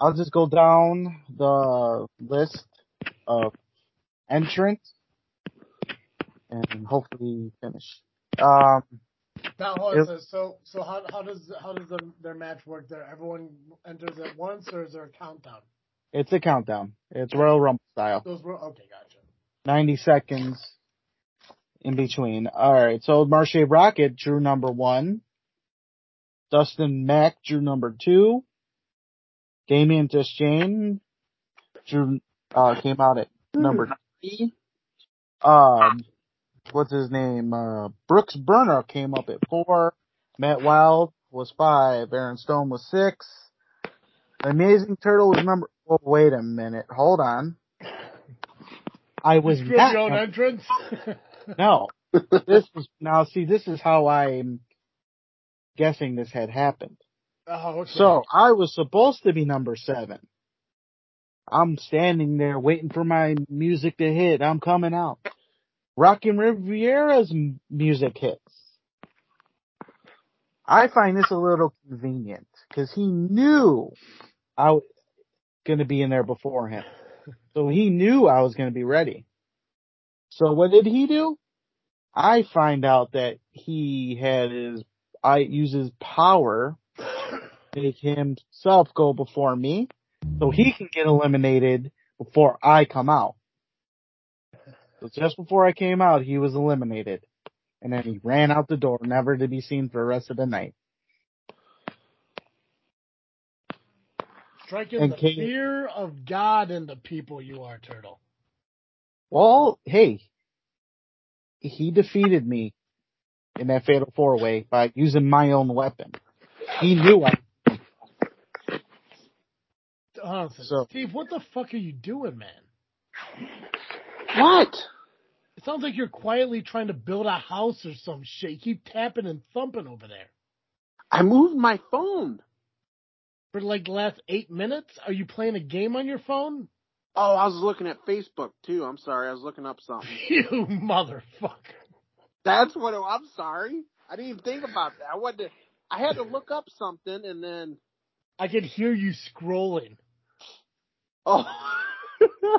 I'll just go down the list of entrants and hopefully finish. Um, Now, hold on, so, so, how, how does, how does the, their match work there? Everyone enters at once or is there a countdown? it's a countdown. It's Royal Rumble style. Those were, okay, gotcha. 90 seconds. In between. All right, so Marshe Rockett drew number one. Dustin Mack drew number two. Damian Desjane drew uh, came out at number three. Um, what's his name? Uh, Brooks Burner came up at four. Matt Wild was five. Aaron Stone was six. Amazing Turtle was number. Oh, wait a minute. Hold on. I was You screwed not your own entrance. no. this is now. See, this is how I'm guessing this had happened. oh, okay. So I was supposed to be number seven. I'm standing there waiting for my music to hit. I'm coming out. Rockin' Riviera's music hits. I find this a little convenient because he knew I was going to be in there before him. So he knew I was going to be ready. So what did he do? I find out that he had his, I uses power to make himself go before me so he can get eliminated before I come out. So just before I came out, he was eliminated. And then he ran out the door, never to be seen for the rest of the night. Striking and the Kate- fear of God in the people you are, Turtle. Well, hey, he defeated me in that fatal four way by using my own weapon. He knew I, Honestly, So- Steve, what the fuck are you doing, man? What? It sounds like you're quietly trying to build a house or some shit. You keep tapping and thumping over there. I moved my phone. For like the last eight minutes? Are you playing a game on your phone? Oh, I was looking at Facebook too. I'm sorry. I was looking up something. You motherfucker. That's what it, I'm sorry. I didn't even think about that. I wanted to, I had to look up something and then I could hear you scrolling. oh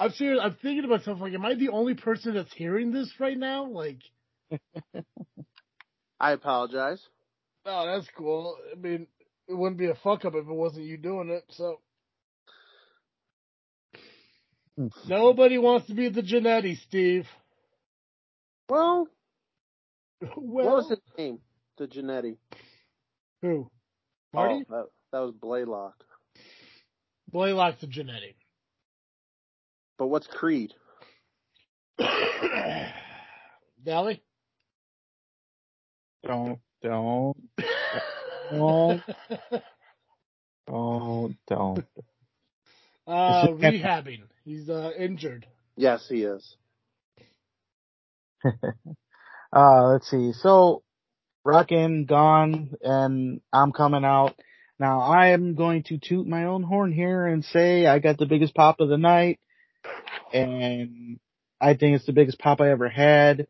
I'm serious. I'm thinking to myself, like, am I the only person that's hearing this right now? Like, I apologize. oh, that's cool. I mean, it wouldn't be a fuck up if it wasn't you doing it. So nobody wants to be the Genetti, Steve. Well, well, what was his name? The Genetti. who? Marty? Oh, that, that was Blaylock. Blaylock's the Genetti. But what's Creed? Dally? don't, don't, don't, don't, don't. uh, rehabbing. He's uh, injured. Yes, he is. Uh, let's see. So, Rockin' gone and I'm coming out. Now I am going to toot my own horn here and say I got the biggest pop of the night and I think it's the biggest pop I ever had.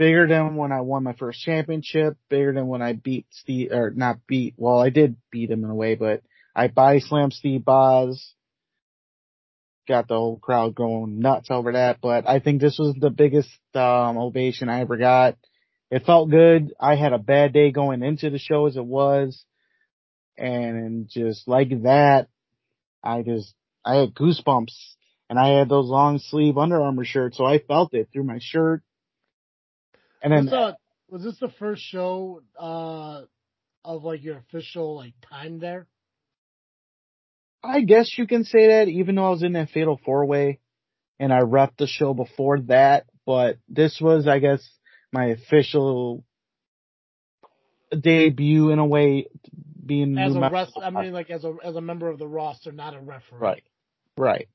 Bigger than when I won my first championship, bigger than when I beat Steve, or not beat, well I did beat him in a way, but I body slammed Steve Boz. Got the whole crowd going nuts over that, but I think this was the biggest, um, ovation I ever got. It felt good. I had a bad day going into the show as it was. And just like that, I just, I had goosebumps and I had those long sleeve Under Armour shirts, so I felt it through my shirt. And was, then, uh, was this the first show uh, of like your official like time there? I guess you can say that even though I was in that fatal four way and I repped the show before that, but this was, I guess, my official debut in a way being As a rest, I mean, like as a as a member of the roster, not a referee. Right. Right.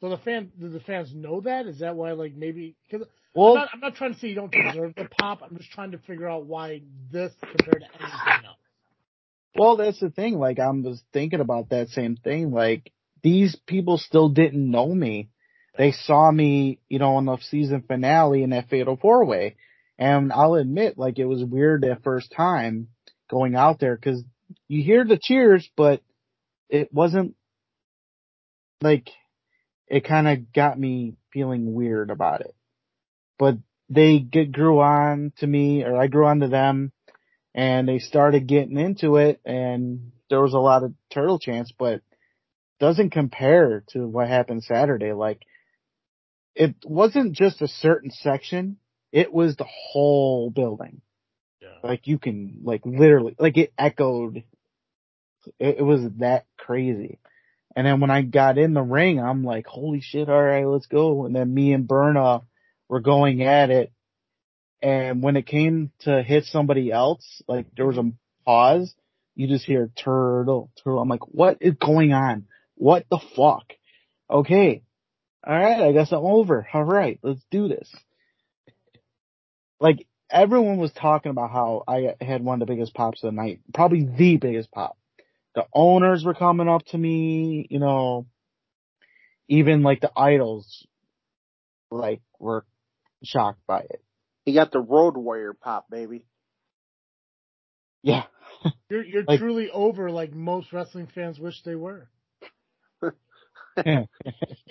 So the fan, do the fans know that? Is that why, like, maybe? Because I'm Well, not, I'm not trying to say you don't deserve the pop. I'm just trying to figure out why this compared to anything else. Well, that's the thing. Like, I was thinking about that same thing. Like, these people still didn't know me. They saw me, you know, on the season finale in that fatal four way. And I'll admit, like, it was weird that first time going out there because you hear the cheers, but it wasn't like, it kind of got me feeling weird about it. But they get, grew on to me, or I grew on to them and they started getting into it and there was a lot of turtle chants, but doesn't compare to what happened Saturday. Like, it wasn't just a certain section. It was the whole building. Yeah. Like you can, like literally, like it echoed. It, it was that crazy. And then when I got in the ring, I'm like, holy shit, alright, let's go. And then me and Berna were going at it. And when it came to hit somebody else, like there was a pause, you just hear turtle, turtle. I'm like, what is going on? What the fuck? Okay. Alright, I guess I'm over. Alright, let's do this. Like, everyone was talking about how I had one of the biggest pops of the night. Probably the biggest pop. The owners were coming up to me, you know, even like the idols, like, were shocked by it. He got the Road Warrior pop, baby. Yeah. You're you're Like- truly over like most wrestling fans wish they were.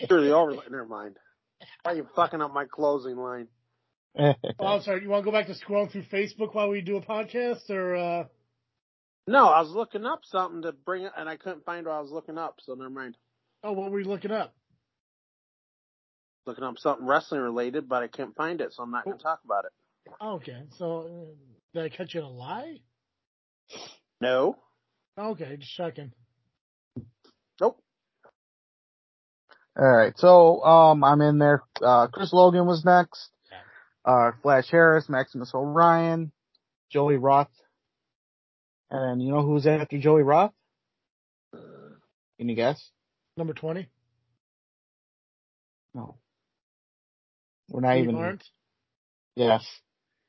Sure, the over. Never mind. Why are you fucking up my closing line? Oh, I'm sorry. You want to go back to scrolling through Facebook while we do a podcast, or uh, No, I was looking up something to bring it, and I couldn't find what I was looking up. So never mind. oh, what were you looking up? Looking up something wrestling related, but I can't find it, so I'm not going to talk about it. Okay, so uh, did I catch you in a lie? No. Okay, just checking. Nope. Alright, so, um, I'm in there. Uh, Chris Logan was next. Uh, Flash Harris, Maximus Orion, Joey Roth. And you know who's after Joey Roth? Can you guess? Number twenty. No. We're not even. Lawrence. Yes.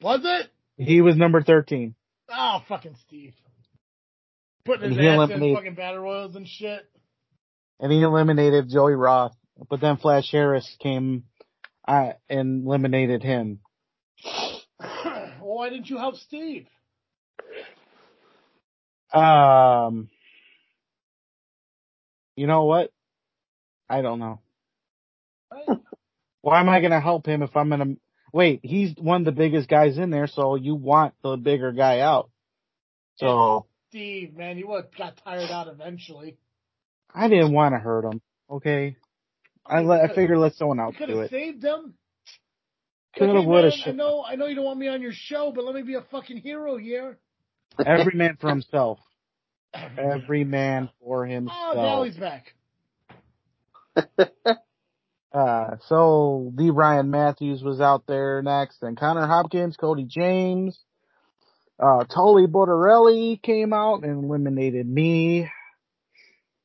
Was it? He was number 13. Oh, fucking Steve. Putting his And ass in fucking battle royals and shit. And he eliminated Joey Roth. But then Flash Harris came uh, and eliminated him. why didn't you help Steve? Um, you know what? I don't know. Right? Why am I going to help him if I'm going to wait? He's one of the biggest guys in there, so you want the bigger guy out. So Steve, man, you would have got tired out eventually. I didn't want to hurt him. Okay, I let I figured let someone You else could do have it. saved him. Coulda, Like, hey, woulda, I know, I know you don't want me on your show, but let me be a fucking hero here. Every man for himself. Every man for oh, himself. Oh, himself. Dally's back. Uh, so Lee Ryan Matthews was out there next, and Connor Hopkins, Cody James, uh, Tully Bordarelli came out and eliminated me,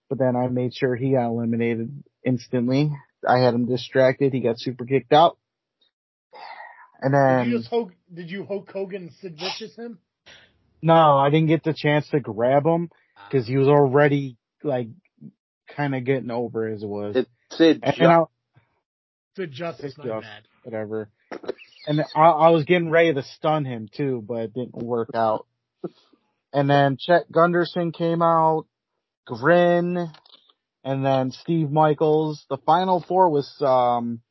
but then I made sure he got eliminated instantly. I had him distracted. He got super kicked out. And Did then, you just Hulk, did you Hulk Hogan and Sid Vicious him? no, I didn't get the chance to grab him because he was already like kind of getting over as it was. It's Sid. and, and I, Sid Justice, Justice. bad. whatever. And I, I was getting ready to stun him too, but it didn't work out. And then Chet Gunderson came out, Grin, and then Steve Michaels. The final four was um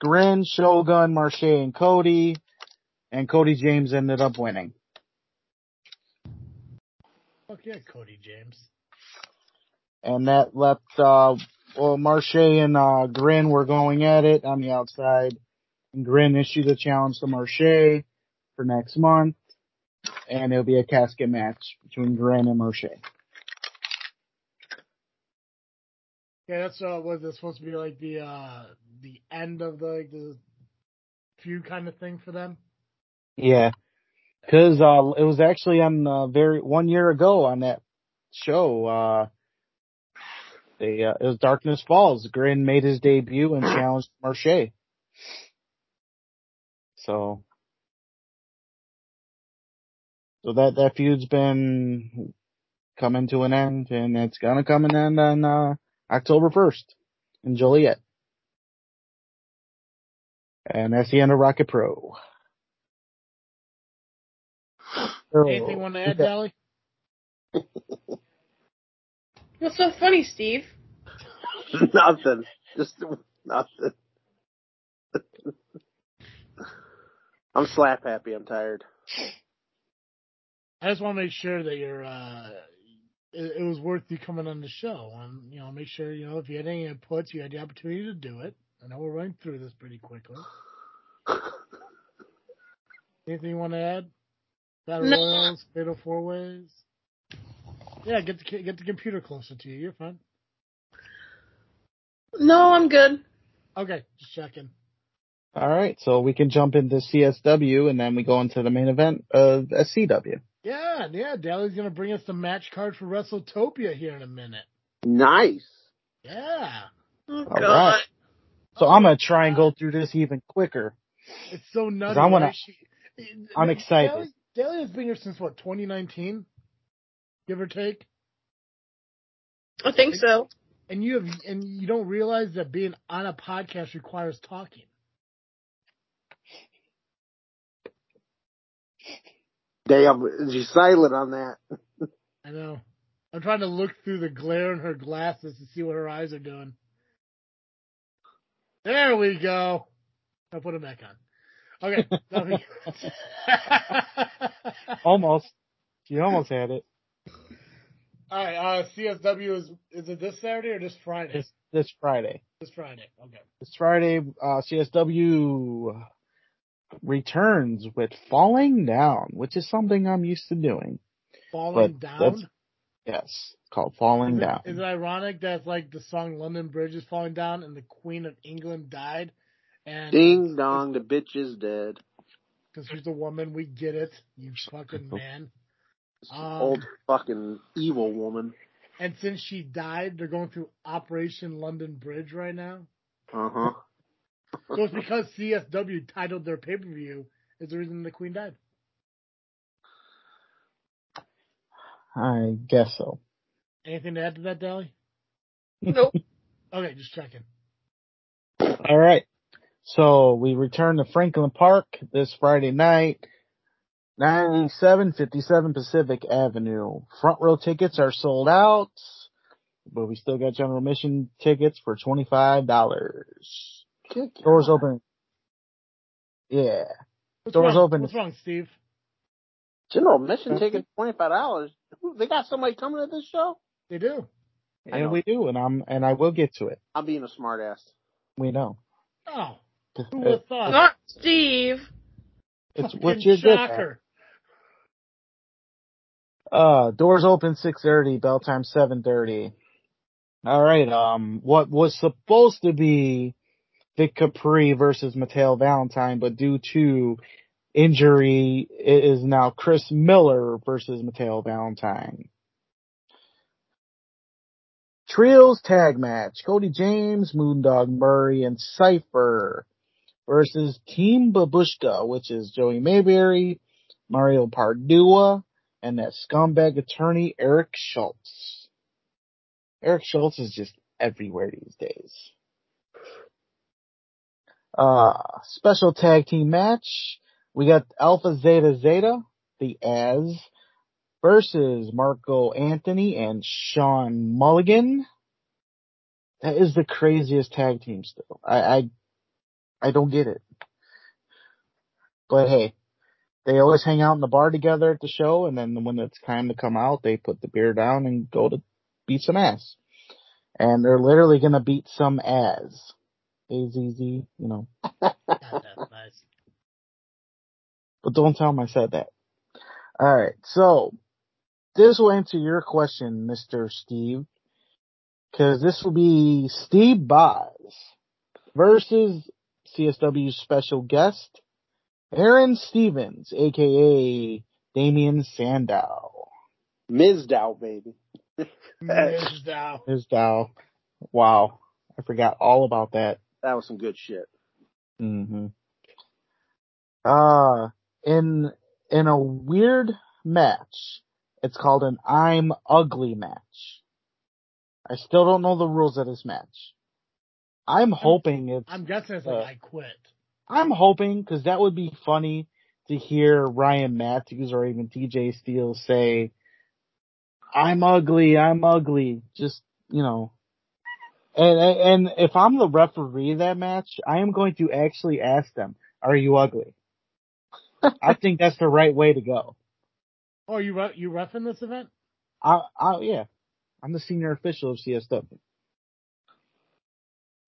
Grin, Shogun, Marshe, and Cody. And Cody James ended up winning. Fuck yeah, Cody James. And that left uh well Marshe and uh Grin were going at it on the outside. And Grin issued a challenge to Marshe for next month. And it'll be a casket match between Grin and Marshe. Yeah, that's uh, was this supposed to be like the uh the end of the like, the feud kind of thing for them? Yeah. Cause, uh, it was actually on, uh, very, one year ago on that show, uh, they, uh, it was Darkness Falls. Grin made his debut and challenged Marshe. So. So that, that feud's been coming to an end and it's gonna come an end on, uh, October 1st in Joliet. And that's the end of Rocket Pro. Anything you want to add, Yeah. Dally? What's so funny, Steve? nothing. Just nothing. I'm slap happy. I'm tired. I just want to make sure that you're uh it, it was worth you coming on the show. And you know, make sure you know if you had any inputs, you had the opportunity to do it. I know we're running through this pretty quickly. Anything you want to add? Battle No. Royals, Fatal Four Ways. Yeah, get the get the computer closer to you. You're fine. No, I'm good. Okay, just checking. All right, so we can jump into CSW and then we go into the main event of SCW. Yeah, yeah. Dally's gonna bring us the match card for WrestleTopia here in a minute. Nice. Yeah, Oh All god. right. So I'm gonna try and go through this even quicker. it's so nutty. I wanna- right? She- I'm excited. Dally, Dally has been here since what 2019, give or take. I think so. And you have, and you don't realize that being on a podcast requires talking. Damn, she's silent on that. I know. I'm trying to look through the glare in her glasses to see what her eyes are doing. There we go. I'll put them back on. Okay. nothing- Almost. She almost had it. All right. Uh, CSW is is it this Saturday or this Friday? This this Friday. This Friday. Okay. This Friday, uh, CSW returns with Falling Down, which is something I'm used to doing. Falling But down. Yes, it's called Falling Is it, Down. is it ironic that like the song London Bridge is falling down and the Queen of England died? And Ding dong, the bitch is dead. Because she's a woman, we get it. You fucking man. Um, Old fucking evil woman. And since she died, they're going through Operation London Bridge right now. Uh huh. So it's because CSW titled their pay per view is the reason the Queen died. I guess so. Anything to add to that, Dally? Nope. Okay, just checking. All right. So we return to Franklin Park this Friday night. 9757 Pacific Avenue. Front row tickets are sold out, but we still got general admission tickets for $25. Doors open. Yeah. What's Doors wrong? open. What's wrong, Steve? General admission ticket twenty five dollars. They got somebody coming to this show. They do. And we do, and I'm, and I will get to it. I'm being a smart ass. We know. Oh, who would have thought? Not Steve. It's Fucking what you're good at. shocker. Uh, doors open 6.30, bell time 7.30. Alright, um, what was supposed to be Vic Capri versus Mateo Valentine, but due to injury, it is now Chris Miller versus Mateo Valentine. Trios tag match, Cody James, Moondog Murray, and Cypher versus Team Babushka, which is Joey Mayberry, Mario Pardua, and that scumbag attorney Eric Schultz. Eric Schultz is just everywhere these days. Uh, special tag team match. We got Alpha Zeta Zeta, the As, versus Marco Anthony and Sean Mulligan. That is the craziest tag team still. I, I, I don't get it. But hey, they always hang out in the bar together at the show, and then when it's time to come out, they put the beer down and go to beat some ass. And they're literally gonna beat some ass. AZZ, you know. Nice. But don't tell them I said that. Alright, so, this will answer your question, Mr. Steve. Cause this will be Steve Boz versus CSW special guest, Aaron Stevens, aka Damien Sandow. Ms. Dow, baby. Ms. Dow. His Dow. Wow. I forgot all about that. That was some good shit. Mm-hmm. Uh, in, in a weird match, it's called an I'm ugly match. I still don't know the rules of this match. I'm hoping it's, I'm guessing it's like Uh, I quit. I'm hoping because that would be funny to hear Ryan Matthews or even TJ Steele say, I'm ugly, I'm ugly. Just, you know. And, and if I'm the referee of that match, I am going to actually ask them, are you ugly? I think that's the right way to go. Oh, you re- you ref in this event? I, I, yeah, I'm the senior official of CSW.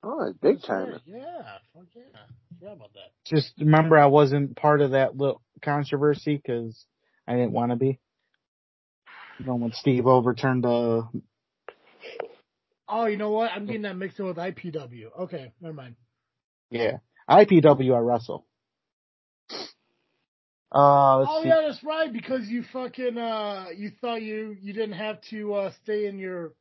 Oh, big time. Yeah, fuck yeah. Forgot about that. Just remember, I wasn't part of that little controversy because I didn't want to be. You know, when Steve overturned the, Oh, you know what? I'm getting that mixed in with IPW. Okay, never mind. yeah, IPW I wrestle. Uh, let's Oh see. yeah, that's right. Because you fucking uh, you thought you you didn't have to uh stay in your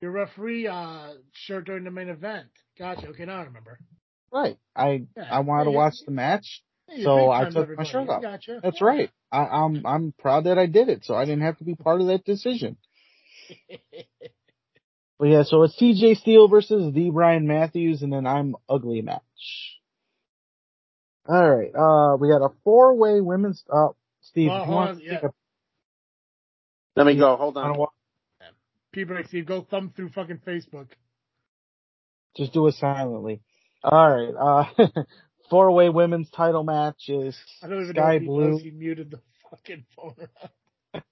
your referee uh shirt during the main event. Gotcha. Okay, now I remember. Right. I, Yeah. I wanted to Yeah, you- watch the match. Yeah, So I took my shirt off. Gotcha. That's right. I, I'm, I'm proud that I did it. So I didn't have to be part of that decision. But yeah, so it's TJ Steele versus the Brian Matthews, and then I'm ugly match. All right, uh, we got a four way women's. Uh, Steve, Well, you want on, to yeah. a, Let me go. Hold on. want, P break Steve, go thumb through fucking Facebook. just do it silently. All right, uh, four way women's title match is I don't even Sky he Blue. he muted the fucking phone.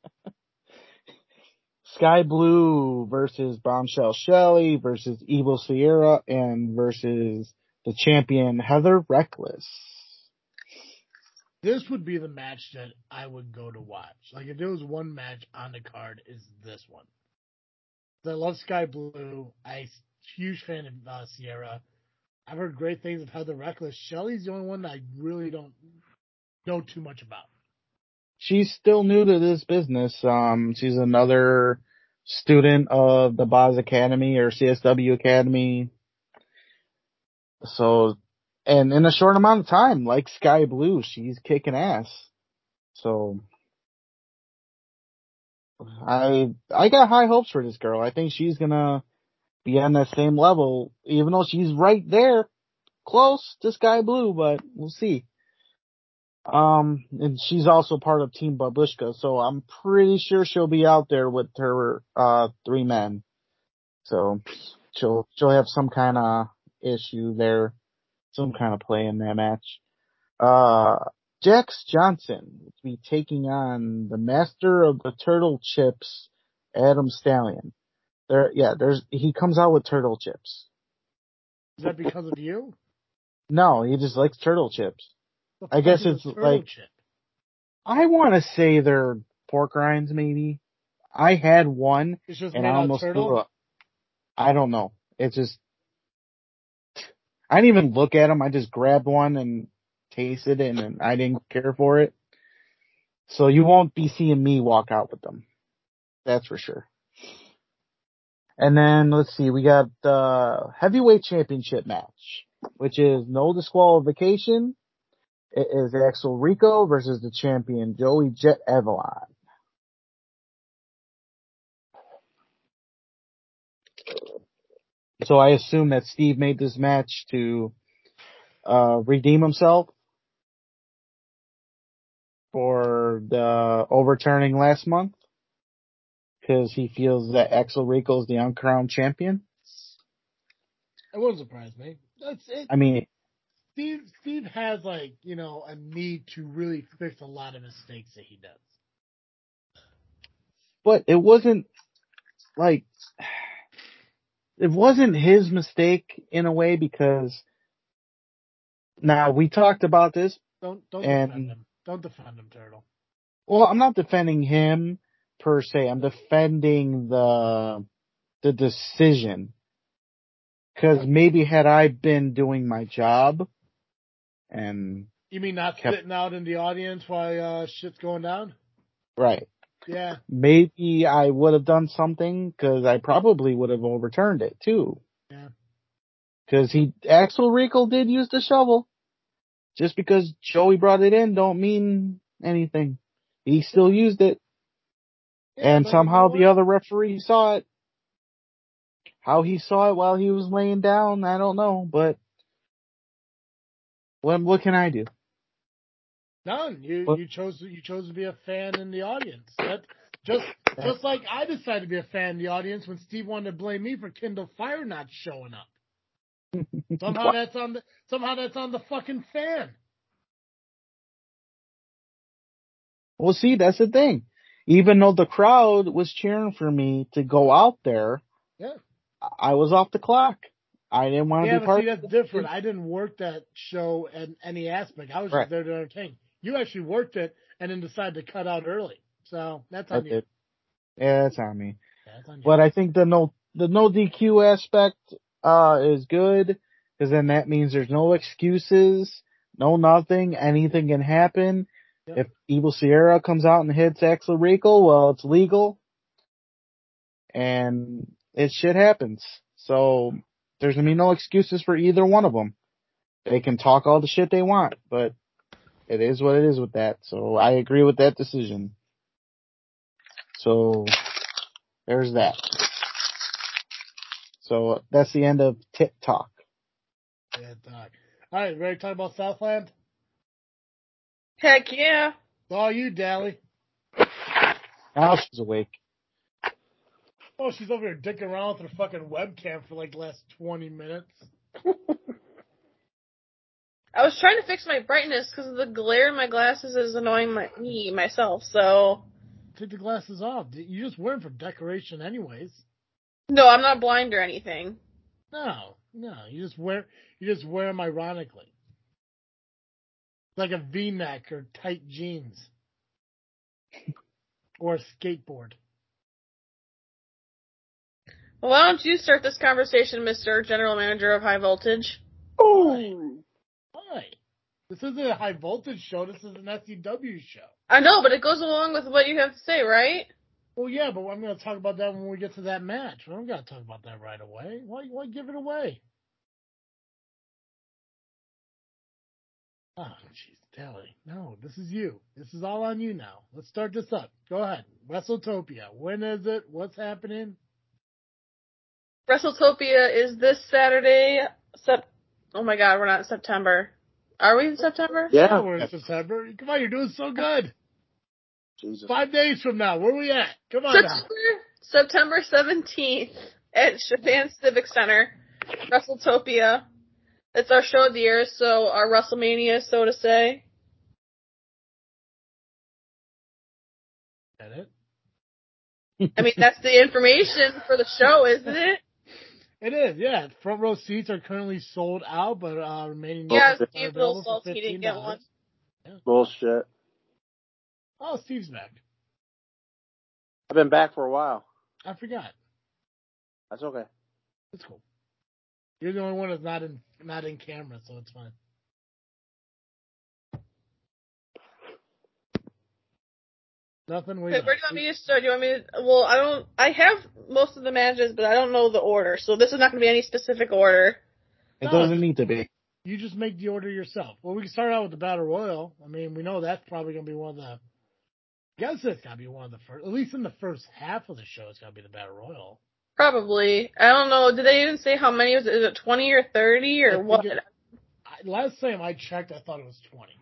Sky Blue versus Bombshell Shelley versus Evil Sierra and versus the champion Heather Reckless. this would be the match that I would go to watch. Like if there was one match on the card, is this one. I love Sky Blue. I huge fan of uh, Sierra. I've heard great things of Heather Reckless. Shelly's the only one that I really don't know too much about. she's still new to this business. Um, she's another student of the Boz Academy or CSW Academy. So, and in a short amount of time, like Sky Blue, she's kicking ass. So, I, I got high hopes for this girl. I think she's gonna be on that same level, even though she's right there, close to Sky Blue, but we'll see. Um, and she's also part of Team Babushka, so I'm pretty sure she'll be out there with her, uh, three men. So she'll, she'll have some kind of issue there, some kind of play in that match. Uh, Jax Johnson will be taking on the master of the turtle chips, Adam Stallion. There, yeah, there's, he comes out with turtle chips. Is that because of you? No, he just likes turtle chips. The I guess it's like- chip? I want to say they're pork rinds, maybe. I had one and I almost turtle. threw up. I don't know. It's just, I didn't even look at them. I just grabbed one and tasted it and I didn't care for it. So you won't be seeing me walk out with them. That's for sure. And then let's see, we got the heavyweight championship match, which is no disqualification. It is Axel Rico versus the champion Joey Jet Avalon. So I assume that Steve made this match to uh, redeem himself for the overturning last month because he feels that Axel Rico is the uncrowned champion. It wouldn't surprise me. That's it. I mean, Steve Steve has like you know a need to really fix a lot of mistakes that he does. but it wasn't like it wasn't his mistake in a way because now we talked about this. Don't don't And- defend him. Don't defend him, Turtle. Well, I'm not defending him per se. I'm defending the the decision because maybe had I been doing my job and You mean not Kept- sitting out in the audience while uh, shit's going down? right, Yeah. maybe I would have done something because I probably would have overturned it too. Yeah. Because he Axel Rico did use the shovel. Just because Joey brought it in don't mean anything. He still used it, and somehow the other referee saw it. How he saw it while he was laying down, I don't know, but what what can I do? None. You What- you chose you chose to be a fan in the audience. That just just like I decided to be a fan in the audience when Steve wanted to blame me for Kindle Fire not showing up. Somehow that's on the somehow that's on the fucking fan. Well, see, that's the thing. Even though the crowd was cheering for me to go out there, Yeah. I was off the clock. I didn't want to Yeah, be part see, of that's different. I didn't work that show in any aspect. I was Right. just there to entertain. You actually worked it and then decided to cut out early. So that's on you. Yeah, that's on me. Yeah, that's on. But I think the no the no DQ aspect uh is good because then that means there's no excuses, no nothing, anything can happen. Yep. If Evil Sierra comes out and hits Axel Rico, well, it's legal, and it shit happens. So there's gonna be no excuses for either one of them. They can talk all the shit they want, but it is what it is with that. So I agree with that decision. So there's that. So that's the end of Talk. Yeah, dog. All right, ready to talk about Southland? Heck yeah. It's all you, Dally. Now she's awake. Oh, she's over here dicking around with her fucking webcam for like the last 20 minutes. I was trying to fix my brightness because the glare in my glasses is annoying my, me myself. So Take the glasses off. You just wear them for decoration anyways. no, I'm not blind or anything. No, no, you just wear you just wear them ironically, like a V-neck or tight jeans, or a skateboard. Well, why don't you start this conversation, Mister General Manager of High Voltage? Oh, why? Why? This isn't a high voltage show. This is an SCW show. I know, but it goes along with what you have to say, right? Well, yeah, but I'm going to talk about that when we get to that match. We don't got to talk about that right away. Why? Why give it away? Oh, jeez, Dally. No, this is you. This is all on you now. Let's start this up. Go ahead. WrestleTopia. When is it? What's happening? WrestleTopia is this Saturday. Sep- oh my God, we're not in September. Are we in September? Yeah. we're in September. Come on, you're doing so good. Jesus. Five days from now, where are we at? Come on now. September September 17th at Japan Civic Center. WrestleTopia. It's our show of the year, so our WrestleMania, so to say. That it? I mean, that's the information for the show, isn't it? It is, yeah. Front row seats are currently sold out, but uh, remaining Yeah, tickets Steve Little for Salty didn't get $15. one. Bullshit. Oh, Steve's back. I've been back for a while. I forgot. That's okay. That's cool. You're the only one that's not in not in camera, so it's fine. Nothing. We Okay, where do you want me to start? Do you want me to? Well, I don't. I have most of the matches, but I don't know the order, so this is not going to be any specific order. It No, doesn't need to be. You just make the order yourself. Well, we can start out with the battle royal. I mean, we know that's probably going to be one of the. I Guess it's got to be one of the first. At least in the first half of the show, it's got to be the battle royal. Probably. I don't know. Did they even say how many? Is it, is it twenty or thirty or think what? it- last time I checked, I thought it was twenty.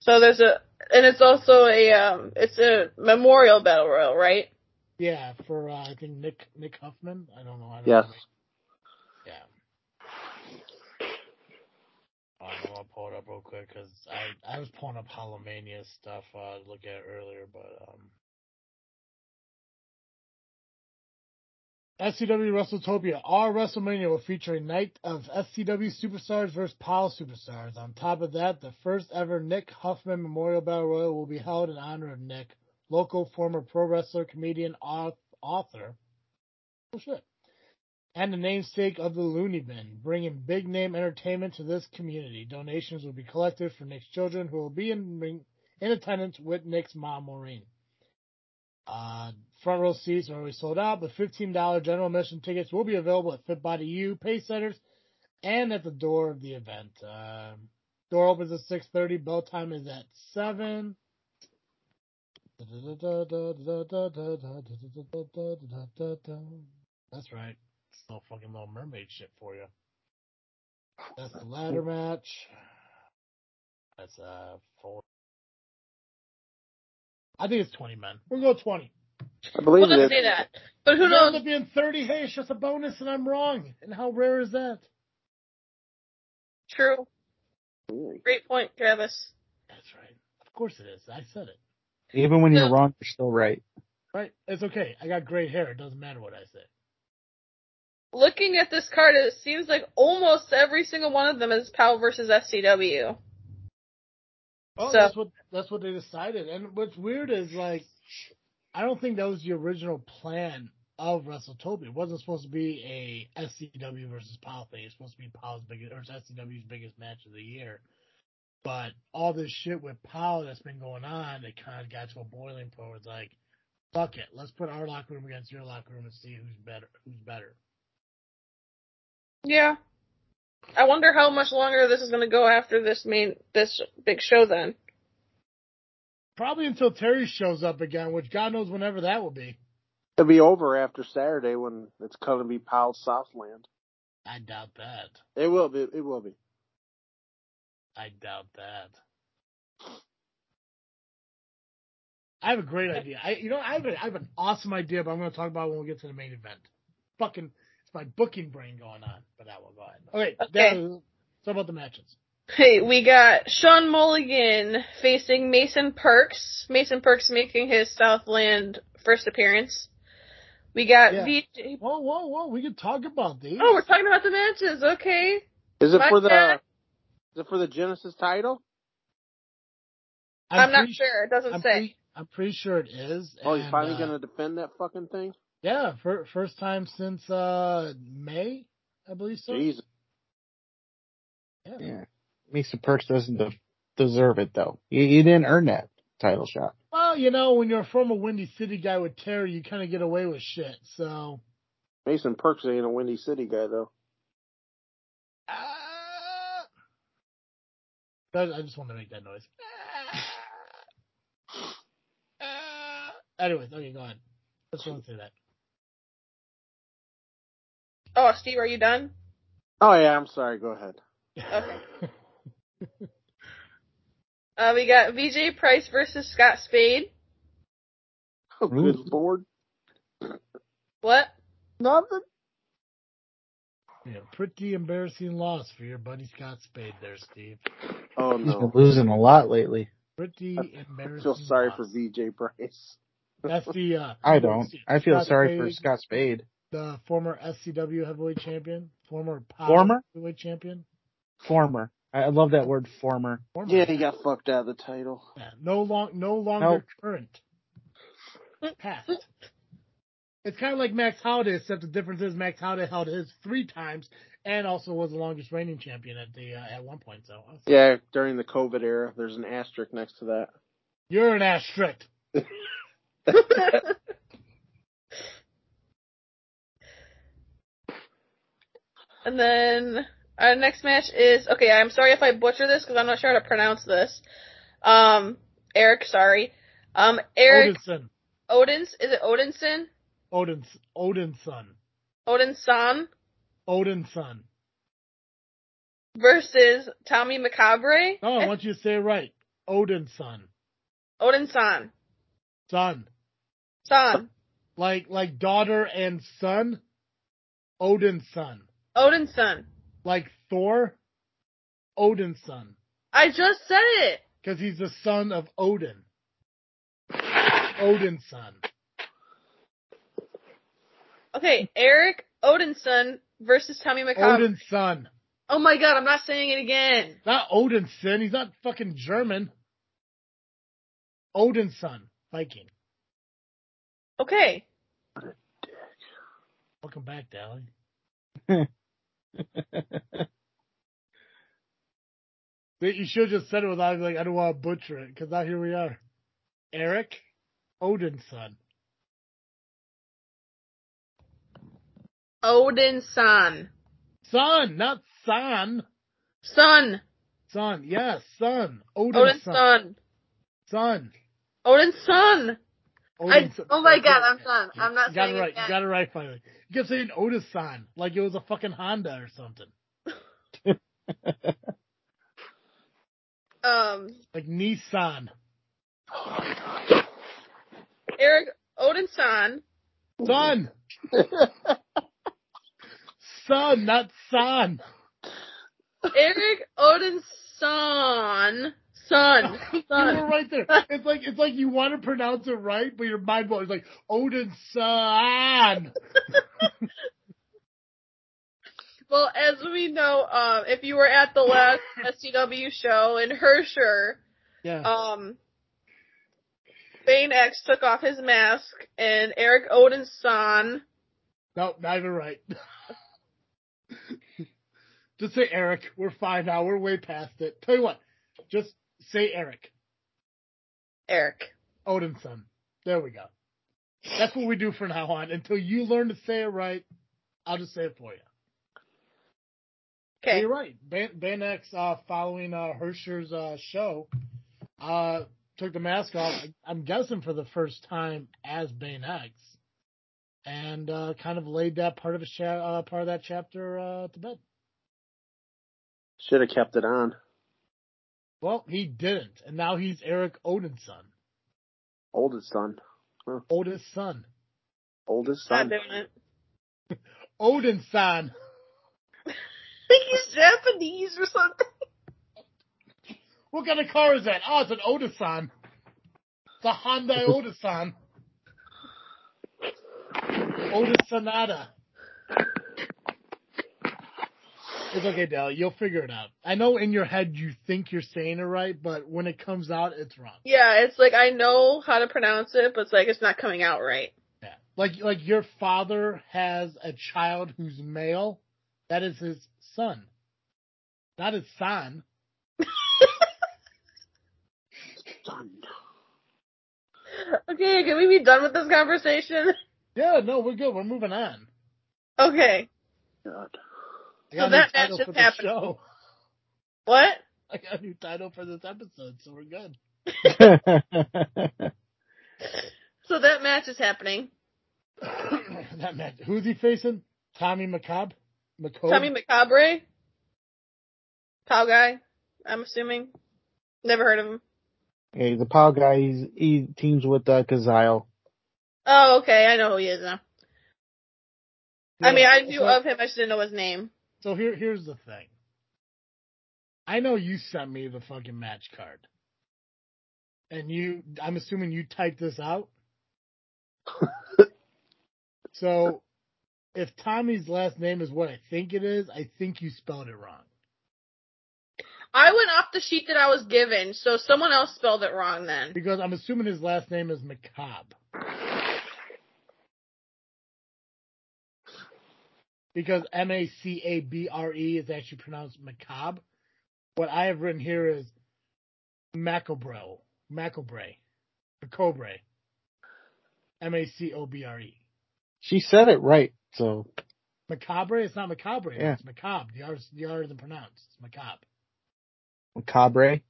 So there's a, and it's also a, um, it's a memorial battle royal, right? Yeah, for uh, I think Nick Nick Huffman. I don't know. I don't Yes. know. Yeah. I'm gonna pull it up real quick because I I was pulling up Hallowmania stuff uh, to look at earlier, but um. SCW WrestleTopia. Our WrestleMania will feature a night of SCW superstars versus PAL superstars. On top of that, the first ever Nick Huffman Memorial Battle Royal will be held in honor of Nick, local former pro wrestler, comedian, author. Oh shit. And the namesake of the Looney Bin, bringing big name entertainment to this community. Donations will be collected for Nick's children who will be in, in attendance with Nick's mom, Maureen. Uh, front row seats are already sold out, but $15 general admission tickets will be available at Fit Body U, Pay Centers, and at the door of the event. Um door opens at 6.30, bell time is at 7. That's right. It's no fucking Little Mermaid shit for you. That's the ladder match. That's uh four. I think it's twenty men. We'll go twenty. I believe We'll just it. say that. But who If it ends knows? up being thirty? Hey, it's just a bonus, and I'm wrong. And how rare is that? True. Great point, Travis. That's right. Of course it is. I said it. Even when you're So- wrong, you're still right. Right? It's okay. I got great hair. It doesn't matter what I say. Looking at this card, it seems like almost every single one of them is PAL versus SCW. Oh, So- that's what that's what they decided. And what's weird is like, I don't think that was the original plan of WrestleTopia. It wasn't supposed to be a SCW versus PAL thing. It's supposed to be PAL's biggest or SCW's biggest match of the year. But all this shit with PAL that's been going on, it kind of got to a boiling point. Where it's like, fuck it, let's put our locker room against your locker room and see who's better. Who's better? Yeah. I wonder how much longer this is going to go after this main this big show. Then Probably until Terry shows up again, which God knows whenever that will be. It'll be over after Saturday when it's going to be Powell Southland. I doubt that. It will be. It will be. I doubt that. I have a great idea. I, you know, I have, a, I have an awesome idea, but I'm going to talk about it when we get to the main event. Fucking, it's my booking brain going on, but that will go ahead. Okay, Okay. Dan, talk about the matches. Hey, we got Sean Mulligan facing Mason Perks. Mason Perks making his Southland first appearance. We got Yeah. VJ. Whoa, whoa, whoa! We can talk about these. Oh, we're talking about the matches. Okay. Is it My for the? bad. Is it for the Genesis title? I'm, not pretty- sure. It doesn't I'm say. pretty, I'm pretty sure it is. Oh, he's and, finally uh, going to defend that fucking thing. Yeah, fir- first time since uh May, I believe so. Jesus. Yeah. Yeah. Mason Perks doesn't de- deserve it though. You, you didn't earn that title shot. Well, you know, when you're a former Windy City guy with Terry, you kind of get away with shit. So, Mason Perks ain't a Windy City guy though. uh, I I just want to make that noise. Uh, anyways, okay, go ahead. Let's go and say that. Oh, Steve, are you done? Oh yeah, I'm sorry. Go ahead. Okay. Uh, we got VJ Price versus Scott Spade. Oh, good lord. What? Nothing. yeah, pretty embarrassing loss for your buddy Scott Spade there, Steve. Oh He's been no. losing a lot lately. Pretty embarrassing. I feel sorry loss. for VJ Price. That's the. Uh, I don't. I feel Scott sorry for Scott Spade. the former SCW heavyweight champion, former POW Former? heavyweight champion. Former. I I love that word former. Former. Yeah, he got fucked out of the title. No long, no longer Nope. current. Past. It's kind of like Max Holiday, except the difference is Max Holiday held his three times and also was the longest reigning champion at the uh, at one point. So Yeah, during the COVID era, there's an asterisk next to that. you're an asterisk. And then our next match is okay. I'm sorry if I butcher this because I'm not sure how to pronounce this. Um, Eric, sorry. Um, Eric Odinson. Odins. Is it Odinson? Odin's Odinson. Odinson Odinson. versus Tommy Macabre. No, I want you to say it right. Odinson. Odinson. Son. Son. Like like daughter and son. Odinson. Odinson. Like Thor. Odinson. I just said it. Because he's the son of Odin. Odin's son. Okay, Eric Odinson versus Tommy Macabre. Odin's son. Oh my god, I'm not saying it again. Not Odinson. He's not fucking German. Odin's son. Viking. Okay. Welcome back, Dally. You should have just said it without like I don't want to butcher it because now here we are. Eric Odin's son. Odinson. Son, Son, not son. Son. Son, yes, son. Odin's son. Odinson. Son. Odinson. I, Odin's son. oh my god, I'm done. I'm not You got saying it right. again. You got it right finally. You kept saying Otis son like it was a fucking Honda or something. Um, Like Nissan. Eric Odinson. Son. son, not son. Eric Odinson. Son. You were right there. It's like it's like you want to pronounce it right, but your mind blows. It's like Odin's son. Well, as we know, um, if you were at the last SCW show in Hersher, Yeah. um, Bane X took off his mask and Eric Odin's son. no, not even right. just say Eric. We're fine now. We're way past it. Tell you what, just say Eric. Eric. Odin's son. There we go. That's what we do from now on. Until you learn to say it right, I'll just say it for you. Okay. You're right. Ban, Ban X, uh, following uh, Hersher's uh, show, uh, took the mask off. I'm guessing for the first time as Bane X, and uh, kind of laid that part of his cha- uh, part of that chapter uh, to bed. Should have kept it on. Well, he didn't, and now he's Eric Odin's son, Oldest son. Odin's son, Oldest Not son. doing it. Odin's son. I think he's Japanese or something. What kind of car is that? Oh, it's an Otisan. It's a Hyundai Otisan. Otis Sonata. It's okay, Dale. You'll figure it out. I know in your head you think you're saying it right, but when it comes out, it's wrong. Yeah, it's like I know how to pronounce it, but it's like it's not coming out right. Yeah. Like like your father has a child who's male. That is his son. Not his son. Son. Okay, can we be done with this conversation? Yeah, no, we're good. We're moving on. Okay. God. I got So a new that match title just for happened. show. What? I got a new title for this episode, so we're good. So that match is happening. that match. Who's he facing? Tommy McCobb? McCobb? Tommy Macabre? Pow guy, I'm assuming. Never heard of him. hey, the POW guy, he's, he teams with uh, Kazile. Oh, okay, I know who he is now. I mean, I knew so, of him, I just didn't know his name. So here, here's the thing. I know you sent me the fucking match card. And you, I'm assuming you typed this out? so, if Tommy's last name is what I think it is, I think you spelled it wrong. I went off the sheet that I was given, so someone else spelled it wrong then. Because I'm assuming his last name is McCobb. Because M A C A B R E is actually pronounced macabre. What I have written here is Macobro. Macobre. Macobre. M A C O B R E. She said it right, so Macabre? It's not macabre. Yeah. It's macabre. The R, the R isn't pronounced. It's macabre. macabre.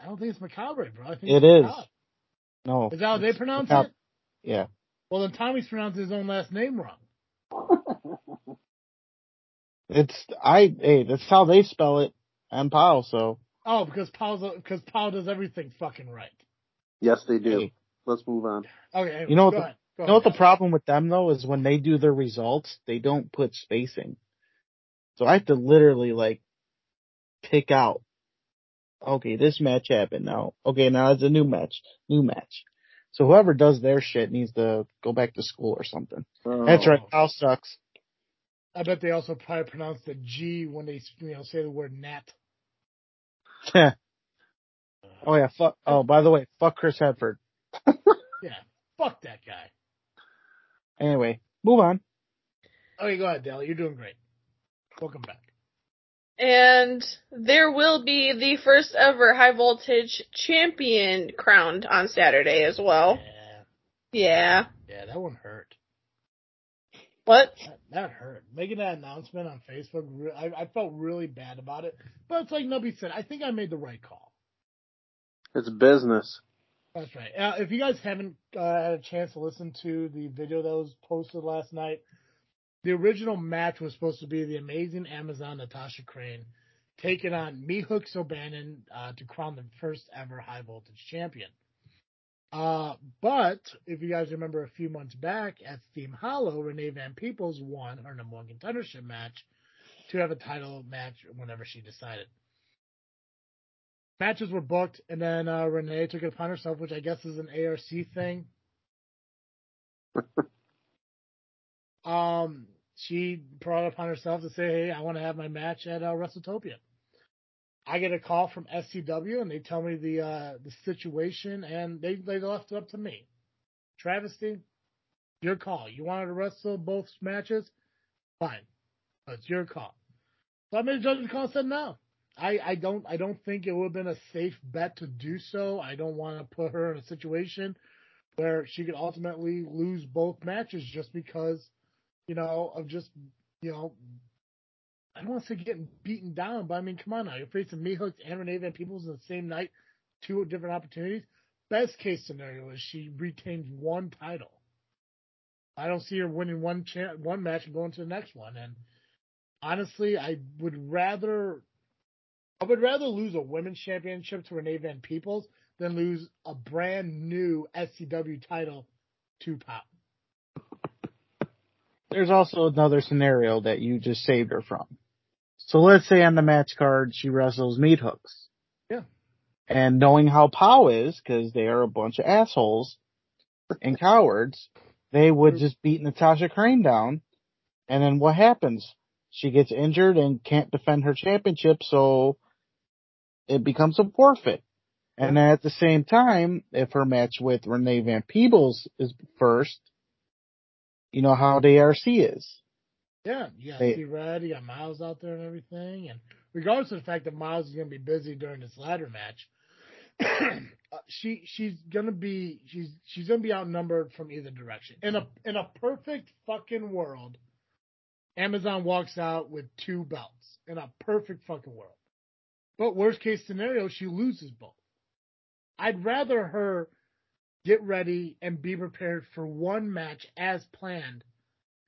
I don't think it's macabre, bro. I think it's macabre. No, Is that how they pronounce macabre. it? Yeah, Well, then Tommy's pronounced his own last name wrong. It's I. Hey, that's how they spell it. And POW, so Oh, because Paul's because Paul does everything fucking right. Yes, they do. Hey. Let's move on. Okay, anyway, You know what the- ahead. Go You know what the problem with them though is when they do their results, they don't put spacing. So I have to literally like pick out. Okay, this match happened now. Okay, now it's a new match. New match. So whoever does their shit needs to go back to school or something. That's right. Oh. Kyle sucks. I bet they also probably pronounce the G when they you know say the word gnat. oh yeah, fuck. Oh, by the way, fuck Chris Hedford. Yeah, fuck that guy. Anyway, move on. Okay, go ahead, Dale. You're doing great. Welcome back. And there will be the first ever high voltage champion crowned on Saturday as well. Yeah, Yeah. yeah, that one hurt. What? That, that hurt. Making that announcement on Facebook, re- I, I felt really bad about it. But it's like Nubby said, I think I made the right call. It's business. That's right. Uh, if you guys haven't uh, had a chance to listen to the video that was posted last night, the original match was supposed to be the amazing Amazon Natasha Crane taking on Meat Hooks O'Bannon uh, to crown the first ever high voltage champion. Uh, but if you guys remember a few months back at Steam Hollow, Renee Van Peebles won her number one contendership match to have a title match whenever she decided. matches were booked, and then uh, Renee took it upon herself, which I guess is an ARC thing. um, she brought it upon herself to say, "Hey, I want to have my match at uh, WrestleTopia." I get a call from SCW, and they tell me the uh, the situation, and they they left it up to me. Travesty, your call. You wanted to wrestle both matches, fine, it's your call. So I made a judgment call and said no. I, I don't I don't think it would have been a safe bet to do so. I don't want to put her in a situation where she could ultimately lose both matches just because, you know, of just you know I don't want to say getting beaten down, but I mean, come on now, you're facing meat hooks and Renee Van Peebles in the same night, two different opportunities. Best case scenario is she retains one title. I don't see her winning one cha- one match and going to the next one. And honestly, I would rather I would rather lose a women's championship to Renee Van Peebles than lose a brand new SCW title to Pop. There's also another scenario that you just saved her from. So let's say on the match card she wrestles meat hooks. Yeah. And knowing how Pow is, because they are a bunch of assholes and cowards, they would mm-hmm. just beat Natasha Crane down. And then what happens? She gets injured and can't defend her championship, so it becomes a forfeit. And then at the same time, if her match with Renee Van Peebles is first, you know how the ARC is. Yeah, you got They- Steve Red, you got Miles out there and everything. And regardless of the fact that Miles is going to be busy during this ladder match, uh, she she's gonna be she's she's gonna be outnumbered from either direction. In a in a perfect fucking world, Amazon walks out with two belts. In a perfect fucking world. But worst case scenario, she loses both. I'd rather her get ready and be prepared for one match as planned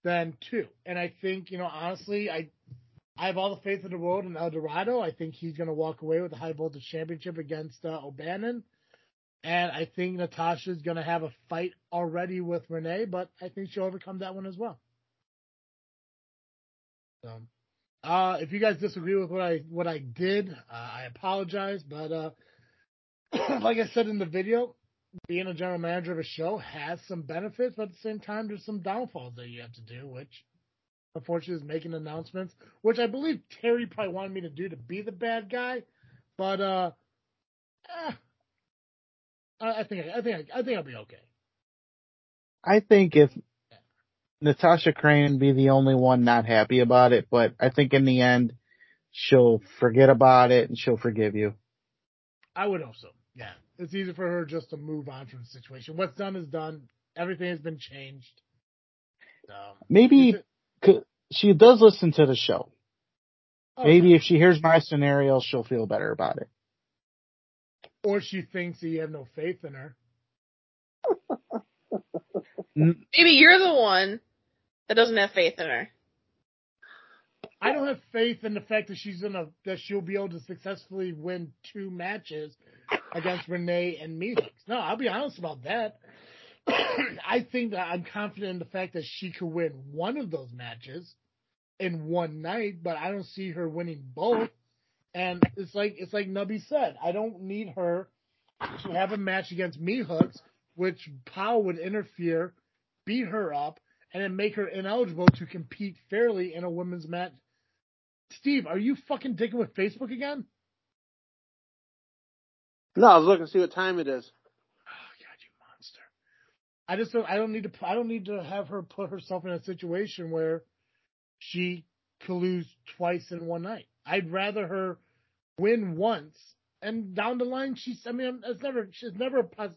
than two. And I think, you know, honestly, I I have all the faith in the world in El Dorado. I think he's going to walk away with the high voltage championship against uh, O'Bannon. And I think Natasha's going to have a fight already with Renee, but I think she'll overcome that one as well. So, uh, if you guys disagree with what I what I did, uh, I apologize. But uh, like I said in the video, being a general manager of a show has some benefits, but at the same time, there's some downfalls that you have to do, which unfortunately is making announcements, which I believe Terry probably wanted me to do to be the bad guy, but uh, eh, I, I think I think I, I think I'll be okay. I think if Natasha Crane be the only one not happy about it, but I think in the end she'll forget about it and she'll forgive you. I would hope so. Yeah, it's easy for her just to move on from the situation. What's done is done. Everything has been changed. So, Maybe she does listen to the show. oh, Maybe if she hears my scenario, she'll feel better about it. or she thinks that you have no faith in her. Maybe you're the one that doesn't have faith in her. I don't have faith in the fact that she's gonna that she'll be able to successfully win two matches against Renee and me. No, I'll be honest about that. I think that I'm confident in the fact that she could win one of those matches in one night, but I don't see her winning both. And it's like it's like Nubby said, I don't need her to have a match against meat hooks, which Powell would interfere, beat her up, and then make her ineligible to compete fairly in a women's match. Steve, are you fucking dicking with Facebook again? No, I was looking to see what time it is. Oh God, you monster! I just don't. I don't need to. I don't need to have her put herself in a situation where she could lose twice in one night. I'd rather her win once and down the line she's. I mean, it's never. She's never a pos-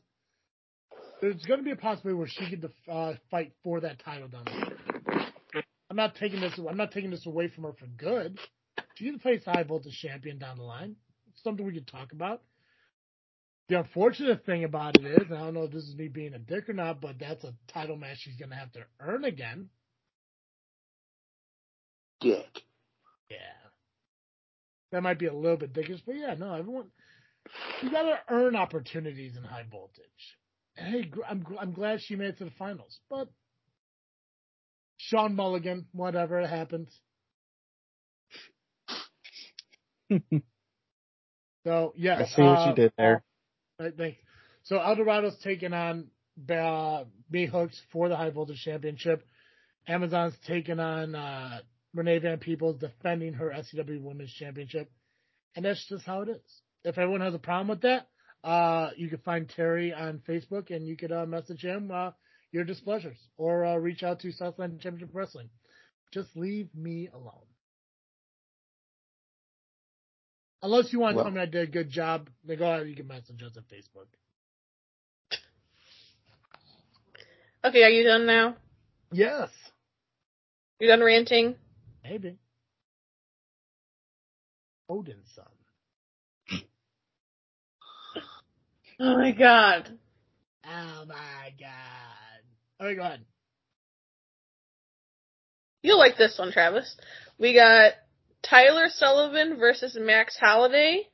There's going to be a possibility where she could uh, fight for that title down the line. I'm not taking this. I'm not taking this away from her for good. She can face high voltage champion down the line. It's something we could talk about. The unfortunate thing about it is, and I don't know if this is me being a dick or not, but that's a title match she's going to have to earn again. Dick. Yeah. That might be a little bit dickish, but yeah, no, everyone, you got to earn opportunities in high voltage. Hey, I'm, I'm glad she made it to the finals, but Sean Mulligan, whatever, it happens. So yeah, I see what uh, you did there. I think so. Eldorado's taking on uh, B Hooks for the High Voltage Championship. Amazon's taking on uh, Renee Van Peebles defending her SCW Women's Championship, and that's just how it is. If everyone has a problem with that, uh, you can find Terry on Facebook and you could uh, message him uh, your displeasures or uh, reach out to Southland Championship Wrestling. Just leave me alone. Unless you want to Well- tell me I did a good job, then go ahead. You can message us on Facebook. Okay, are you done now? Yes, You done ranting? maybe. Odin's son. Oh my god. Oh my god. All right, go ahead. You'll like this one, Travis. We got Tyler Sullivan versus Max Halliday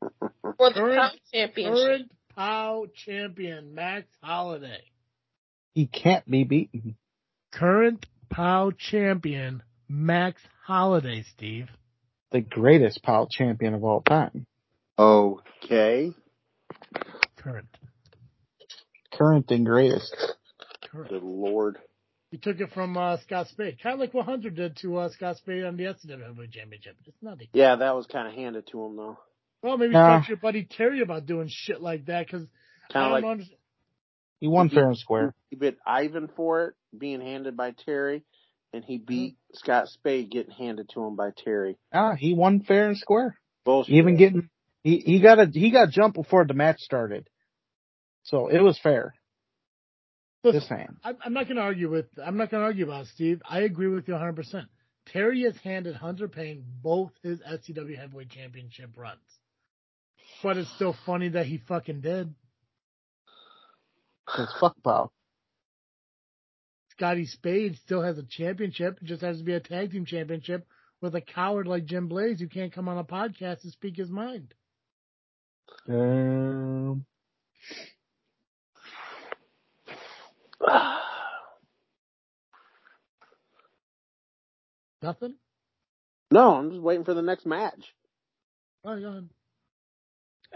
for the Current- Pound Championship. Current POW champion Max Holiday. He can't be beaten. Current POW champion Max Holiday, Steve. The greatest POW champion of all time. Okay. Current. Current and greatest. Current. Good lord. He took it from uh, Scott Spade, kind of like what Hunter did to uh, Scott Spade on the SCW Heavyweight Championship. It's nothing. Yeah, that was kind of handed to him though. Well, maybe Nah. talk to your buddy Terry about doing shit like that because I Kind don't of like understand. He won fair and square. he bit Ivan for it being handed by Terry, and he beat Scott Spade getting handed to him by Terry. Ah, he won fair and square. Bullshit. Even getting he he got a he got jumped before the match started, so it was fair. Listen, Just saying. I'm, I'm not going to argue with. I'm not going to argue about it, Steve. I agree with you 100. percent Terry has handed Hunter Payne both his SCW Heavyweight Championship runs, but it's still funny that he fucking did. Cause fuck POW. Scotty Spade still has a championship. It just has to be a tag team championship with a coward like Jim Blaze who can't come on a podcast and speak his mind. Um, Nothing. no, I'm just waiting for the next match. Oh, go ahead.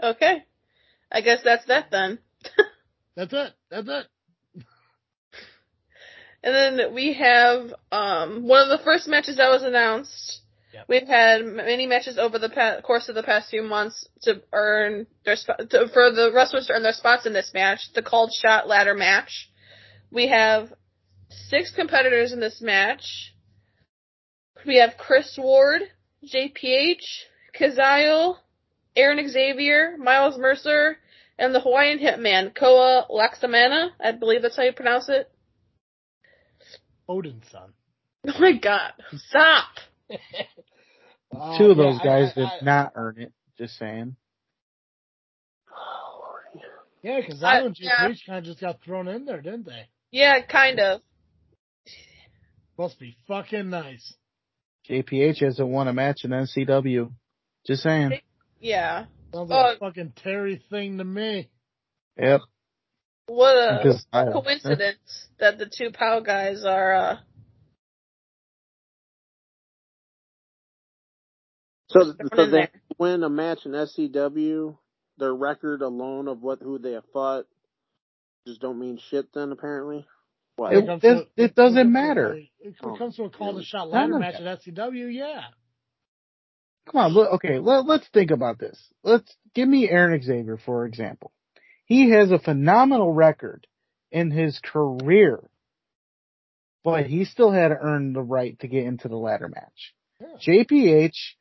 Okay. I guess that's that then. That's it. That's it. And then we have um, one of the first matches that was announced. Yep. We've had many matches over the pa- course of the past few months to earn their sp- to, for the wrestlers to earn their spots in this match. The called shot ladder match. We have six competitors in this match. We have Chris Ward, JPH, Kazile, Aaron Xavier, Miles Mercer, and the Hawaiian Hitman, Koa Laxamana. I believe that's how you pronounce it. Odin's son. Oh my god. Stop. Uh, two of yeah, those I- guys I- did I- not earn it. Just saying. Yeah, because I- I and yeah. JPH kind of just got thrown in there, didn't they? Yeah, kind of. Must be fucking nice. JPH hasn't won a match in SCW. Just saying. Yeah. Sounds like Oh. a fucking Terry thing to me. Yep. What a Because coincidence that the two POW guys are, uh, So, Just so they win a match in SCW. Their record alone of what who they have fought just don't mean shit. Then apparently, what? It- comes it- to- it doesn't comes matter. a- It Oh, comes to a call to really? shot ladder match at SCW, yeah. Come on, look, okay, let, let's think about this. Let's give me Aaron Xavier, for example. He has a phenomenal record in his career, but he still had to earn the right to get into the ladder match. Yeah. JPH,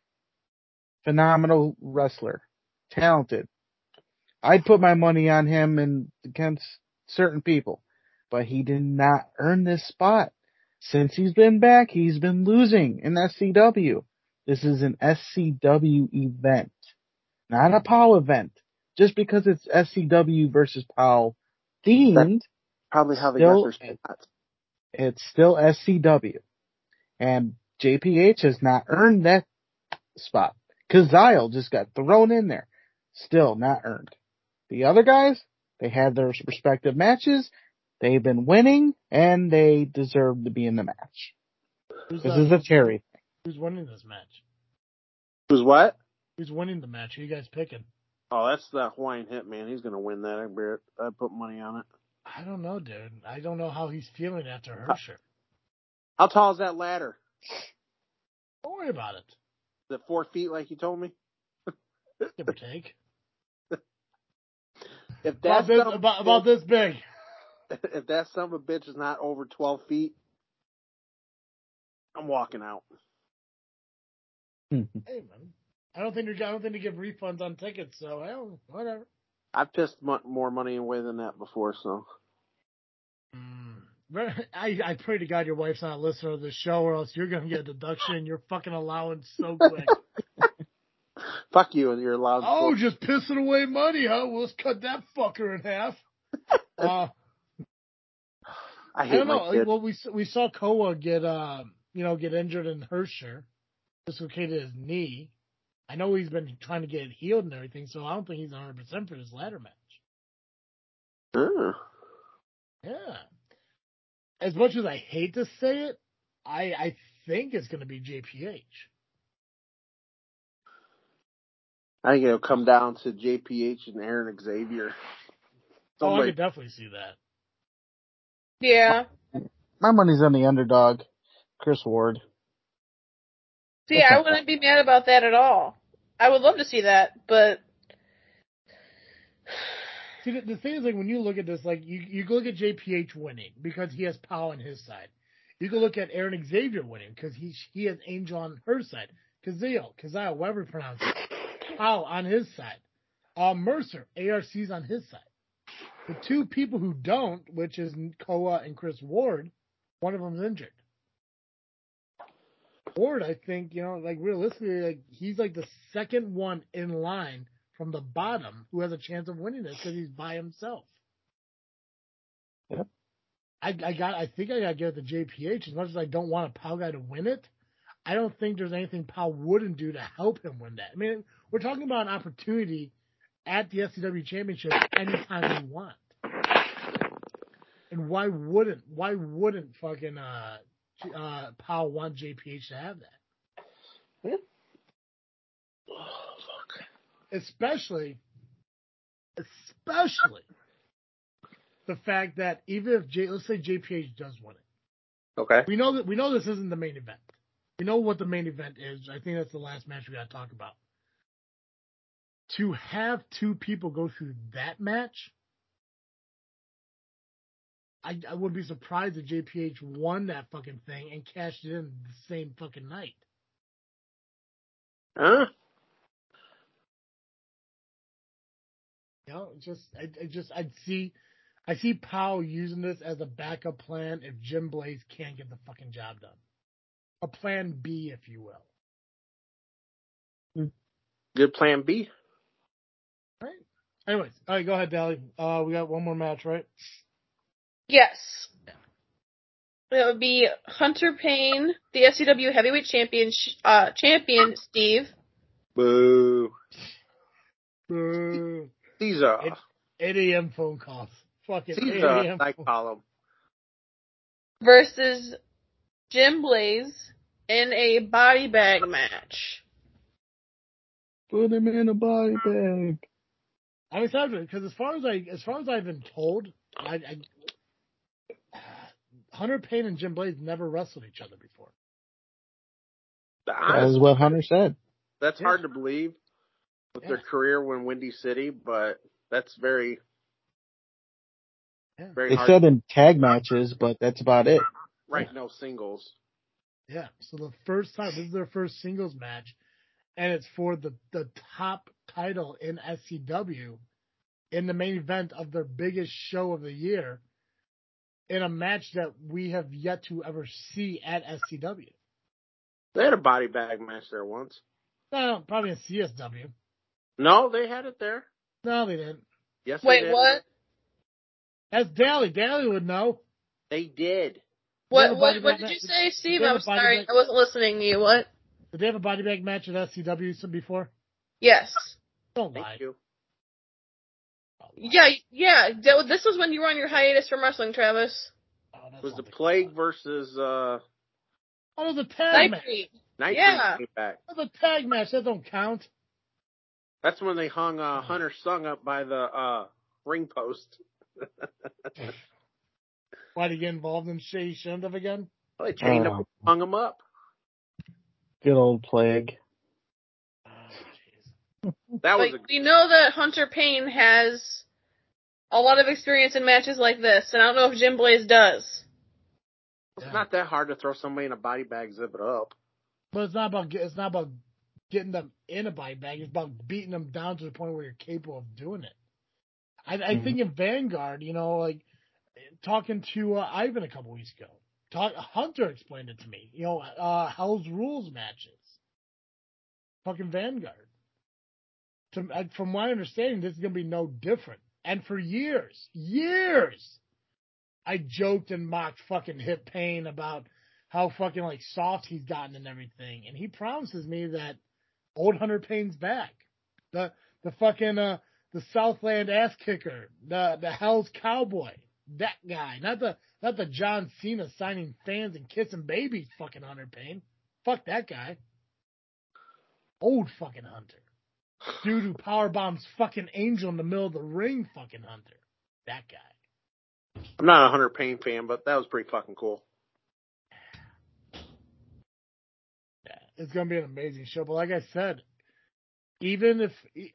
phenomenal wrestler, talented. I'd put my money on him and against certain people, but he did not earn this spot. Since he's been back, he's been losing in SCW. This is an SCW event, not a POW event. Just because it's SCW versus POW themed, Probably how they Still- got their spots. it's still SCW. And JPH has not earned that spot. Kazile just got thrown in there. Still not earned. The other guys, they had their respective matches. They've been winning and they deserve to be in the match. Who's, This uh, is a cherry. who's winning this match? Who's what? Who's winning the match? Who you guys picking? Oh, that's the Hawaiian Hitman. He's gonna win that. I bet. I put money on it. I don't know, dude. I don't know how he's feeling after Hersher. How tall is that ladder? Don't worry about it. Is it four feet like you told me? Give or take. If About that's this, some- about, about this big. if that son of a bitch is not over twelve feet, I'm walking out. Hey man, I don't think they I don't think they give refunds on tickets, so hell, whatever. I've pissed mo- more money away than that before, so Mm. I I pray to God your wife's not a listener of the show, or else you're gonna get a deduction in your fucking allowance so quick. fuck you and your loud. oh, just pissing away money, huh? Well, let's cut that fucker in half. Uh, I I hate don't my know. kid. Well, we we saw Koa get uh you know get injured in Hersher, dislocated his knee. I know he's been trying to get it healed and everything, so I don't think he's 100 percent for this ladder match. Uh, Yeah. As much as I hate to say it, I I think it's going to be JPH. I think it'll come down to JPH and Aaron Xavier. Oh, I could definitely see that. Yeah. My money's on the underdog, Chris Ward. See, I wouldn't be mad about that at all. I would love to see that, but See, the, the thing is, like when you look at this, like you you look at JPH winning because he has Powell on his side. You can look at Aaron Xavier winning because he he has Angel on her side. Kazio, Kazio, whatever you pronounce it. Powell on his side. Uh, Mercer, ARC's on his side. The two people who don't, which is Koa and Chris Ward, one of them's injured. Ward, I think, you know, like realistically, like he's like the second one in line from the bottom who has a chance of winning this because he's by himself. Yep. I, I got. I think I got to give it to JPH. As much as I don't want a Powell guy to win it, I don't think there's anything Powell wouldn't do to help him win that. I mean, we're talking about an opportunity at the SCW Championship anytime you want. And why wouldn't? Why wouldn't fucking uh, uh, Powell want JPH to have that? Yeah. Oh, fuck. especially, especially the fact that even if J, let's say JPH does win it, okay. we know that we know this isn't the main event. We know what the main event is. I think that's the last match we got to talk about. To have two people go through that match, I, I wouldn't be surprised if JPH won that fucking thing and cashed it in the same fucking night. Huh? You know, just I, I just I'd see I see Powell using this as a backup plan if Jim Blaze can't get the fucking job done. A plan B, if you will. Hmm. Good plan B. Right? Anyways, all right, go ahead, Dally. Uh, we got one more match, right? yes. It would be Hunter Payne, the SCW Heavyweight Champion, uh, champion Steve, Boo. Boo. Caesar. It- 8 a.m. phone calls. Fucking 8 a.m. I phone- call him. versus Jim Blaze in a body bag match. Put him in a body bag. I'm excited because as far as I as far as I've been told, I, I Hunter Payne and Jim Blaze never wrestled each other before. That Honest- what Hunter said. that's Yeah. hard to believe with their Yeah. career when Windy City, but that's very, Yeah. very They hard. said in tag matches, but that's about it. right, no singles. Yeah. So the first time this is their first singles match, and it's for the the top title in SCW in the main event of their biggest show of the year, in a match that we have yet to ever see at SCW. They had a body bag match there once. No, probably in CSW. No, they had it there. No, they didn't. Yes, they Wait, did. what? That's Daly. Daly would know. They did. They have a What? body What? What did you say, Steve? I'm sorry, bag- I wasn't listening to you. What? Did they have a body bag match at SCW some before? Yes. Don't Thank lie. you. Don't. Yeah, yeah. This was when you were on your hiatus from wrestling, Travis. Oh, was the not plague versus uh Oh, the was a tag match. Nightbreed. Nightbreed Yeah. came back. It was a tag match. That don't count. That's when they hung uh, Hunter Sung up by the uh, ring post. Why did he get involved in Shay Shundup again? They chained Oh. him, hung him up. Good old plague. Jeez. That was Like a, we know that Hunter Payne has a lot of experience in matches like this, and I don't know if Jim Blaze does. it's not that hard to throw somebody in a body bag, zip it up. But it's not about it's not about getting them in a body bag. It's about beating them down to the point where you're capable of doing it. I, I Mhm. think in Vanguard, you know, like talking to uh, Ivan a couple weeks ago, talk, Hunter explained it to me. You know, uh, Hell's Rules matches, fucking Vanguard. To, uh, from my understanding, this is gonna be no different. And for years, years, I joked and mocked fucking Hip Pain about how fucking like soft he's gotten and everything. And he promises me that old Hunter Payne's back. The the fucking uh the Southland ass kicker, the the Hell's Cowboy, that guy, not the not the John Cena signing fans and kissing babies, fucking Hunter Payne. Fuck that guy. Old fucking Hunter. Dude who power bombs fucking Angel in the middle of the ring, fucking Hunter. That guy. I'm not a Hunter Payne fan, but that was pretty fucking cool. Yeah, it's gonna be an amazing show. But like I said, even if e-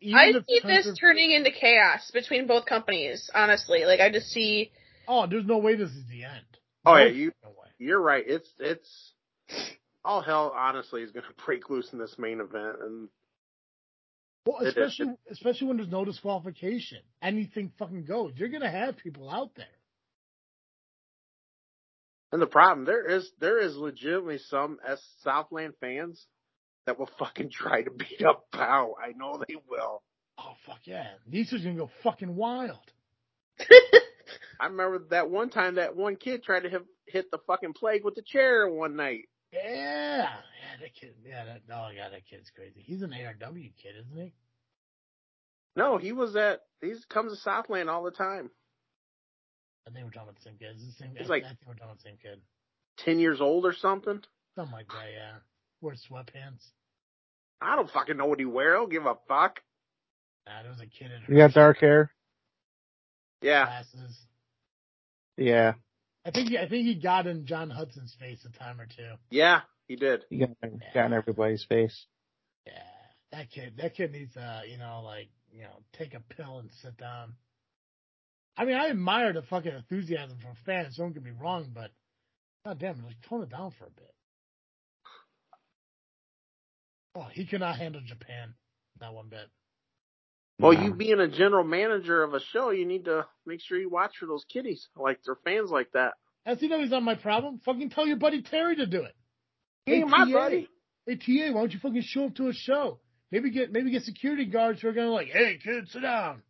even I if see Hunter- this turning into chaos between both companies. Honestly, like I just see. Oh, there's no way this is the end. Oh, No yeah, you- fucking way. You're right. It's it's all hell. Honestly, is going to break loose in this main event, and Well, It especially especially when there's no disqualification. Anything fucking goes. You're gonna have people out there. and the problem there is there is legitimately some S Southland fans that will fucking try to beat up Pow. I know they will. Oh fuck yeah, are gonna go fucking wild. I remember that one time that one kid tried to hit, hit the fucking plague with the chair one night. Yeah, yeah, that kid. Yeah, that. Oh yeah, that kid's crazy. He's an ARW kid, isn't he? No, he was at. He comes to Southland all the time. I think we're talking about the same kid. It's the same. He's I, like- I think we're talking about the same kid. Ten years old or something. Something like that. Yeah, wears sweatpants. I don't fucking know what he wear. I don't give a fuck. Nah, there was a kid in You got dark hair? Yeah. glasses. Yeah. I think I think he got in John Hudson's face a time or two. Yeah, he did. You got, got in everybody's face. Yeah, that kid, that kid needs to, you know, like, you know, take a pill and sit down. I mean, I admire the fucking enthusiasm from fans. Don't get me wrong, but god damn, it, like tone it down for a bit. Oh, he cannot handle Japan, not one bit. Well, you being a general manager of a show, you need to make sure you watch for those kiddies, like their fans like that. SCW's not my problem. Fucking tell your buddy Terry to do it. He ain't my TA. buddy. Hey TA, why don't you fucking show up to a show? Maybe get maybe get security guards who are gonna like, hey kid, sit down.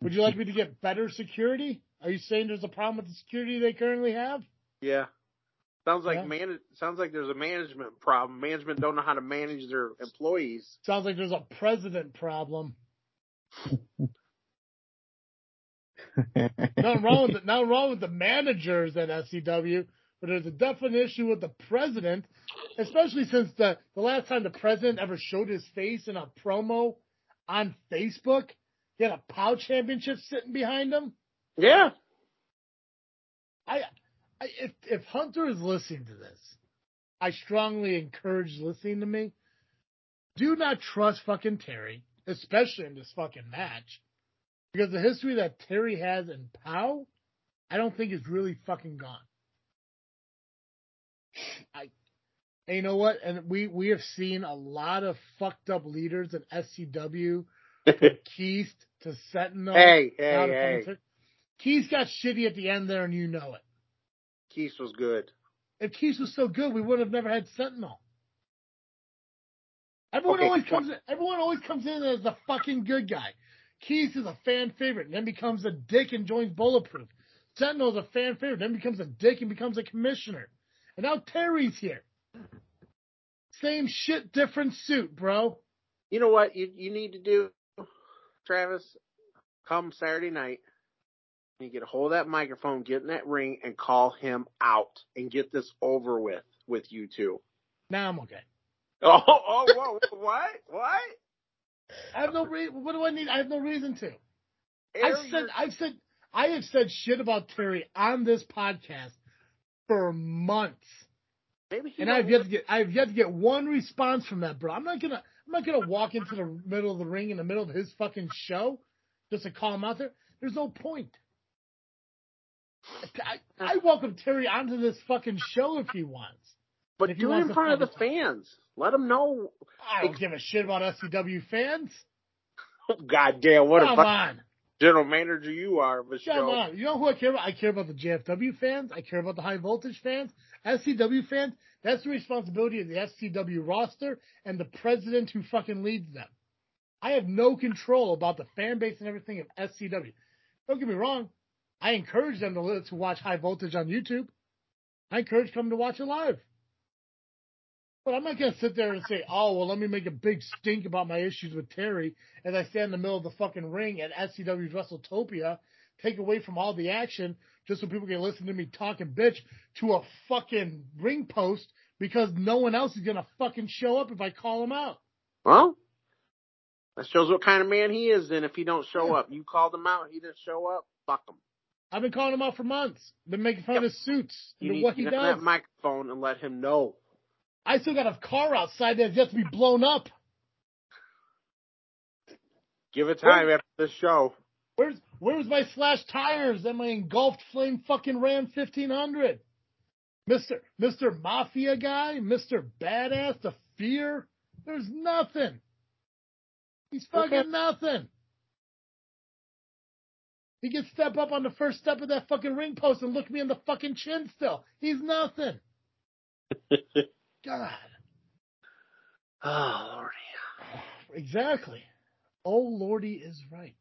Would you like me to get better security? Are you saying there's a problem with the security they currently have? Yeah. Sounds like Yeah. man. Sounds like there's a management problem. Management don't know how to manage their employees. Sounds like there's a president problem. Nothing wrong with the, nothing wrong with the managers at SCW, but there's a definite issue with the president, especially since the the last time the president ever showed his face in a promo on Facebook, he had a POW championship sitting behind him. Yeah. I, I if if Hunter is listening to this, I strongly encourage listening to me. Do not trust fucking Terry, especially in this fucking match, because the history that Terry has in POW, I don't think is really fucking gone. I, and you know what? And we we have seen a lot of fucked up leaders in SCW, Keith to Sentinel. hey, hey, hey. Keith got shitty at the end there, and you know it. Keith was good. If Keith was so good, we would have never had Sentinel. Everyone Okay, always comes. In, everyone always comes in as the fucking good guy. Keith is a fan favorite, and then becomes a dick and joins Bulletproof. Sentinel is a fan favorite, then becomes a dick and becomes a commissioner. And now Terry's here. Same shit, different suit, bro. You know what you you need to do, Travis? Come Saturday night, you get a hold of that microphone, get in that ring, and call him out, and get this over with with you two. Now I'm okay. Oh, oh, whoa, what? What? I have no re- What do I need? I have no reason to. Air I've said, your- I've said, I have said shit about Terry on this podcast for months, maybe and I've yet to get, I've yet to get one response from that bro. I'm not gonna, I'm not gonna walk into the middle of the ring in the middle of his fucking show just to call him out there. There's no point. I, I welcome Terry onto this fucking show if he wants. But if do it in front of the fans. Let them know. I don't give a shit about SCW fans. God damn, what a Come fucking on. General manager you are of a Come show. on. You know who I care about? I care about the JFW fans. I care about the high voltage fans. SCW fans, that's the responsibility of the SCW roster and the president who fucking leads them. I have no control about the fan base and everything of SCW. Don't get me wrong. I encourage them to, to watch high voltage on YouTube. I encourage them to watch it live. But I'm not going to sit there and say, oh, well, let me make a big stink about my issues with Terry as I stand in the middle of the fucking ring at SCW's WrestleTopia, take away from all the action just so people can listen to me talking bitch to a fucking ring post because no one else is going to fucking show up if I call him out. Well, that shows what kind of man he is. Then if he don't show up, you called him out. He didn't show up. Fuck him. I've been calling him out for months. Been making fun of his suits You and need what he does. that microphone and let him know. I still got a car outside that's yet to be blown up. Give it time after the show. Where's where's my slash tires and my engulfed flame fucking Ram fifteen hundred? Mister Mister Mafia guy, Mister Badass, the fear. There's nothing. He's fucking Okay. nothing. He can step up on the first step of that fucking ring post and look me in the fucking chin still. He's nothing. God. Oh, Lordy. Exactly. Oh Lordy is right.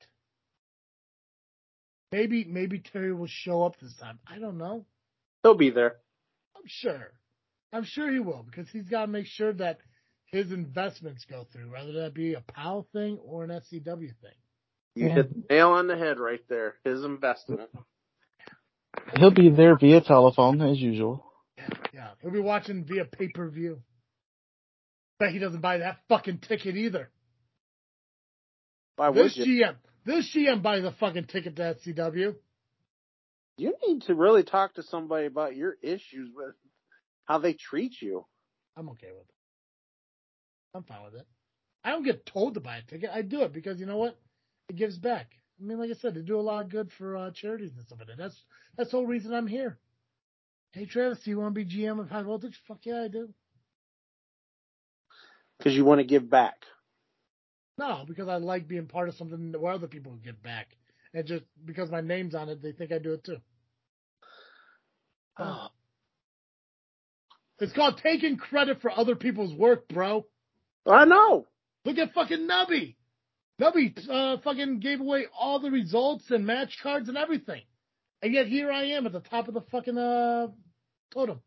Maybe maybe Terry will show up this time. I don't know. He'll be there. I'm sure. I'm sure he will because he's got to make sure that his investments go through, whether that be a POW thing or an SCW thing. You hit the nail on the head right there. His investment. He'll be there via telephone as usual. Yeah. He'll be watching via pay per view. Bet he doesn't buy that fucking ticket either. Why would This you? GM, this GM buys a fucking ticket to SCW. You need to really talk to somebody about your issues with how they treat you. I'm okay with it. I'm fine with it. I don't get told to buy a ticket. I do it because you know what? It gives back. I mean, like I said, they do a lot of good for uh, charities and stuff like that. That's that's the whole reason I'm here. Hey Travis, do you want to be GM of High Voltage? Fuck yeah, I do. Because you want to give back. No, because I like being part of something where other people give back. And just because my name's on it, they think I do it too. Oh, It's called taking credit for other people's work, bro. I know. Look at fucking Nubby. Nubby uh, fucking gave away all the results and match cards and everything. And yet here I am at the top of the fucking uh, totem.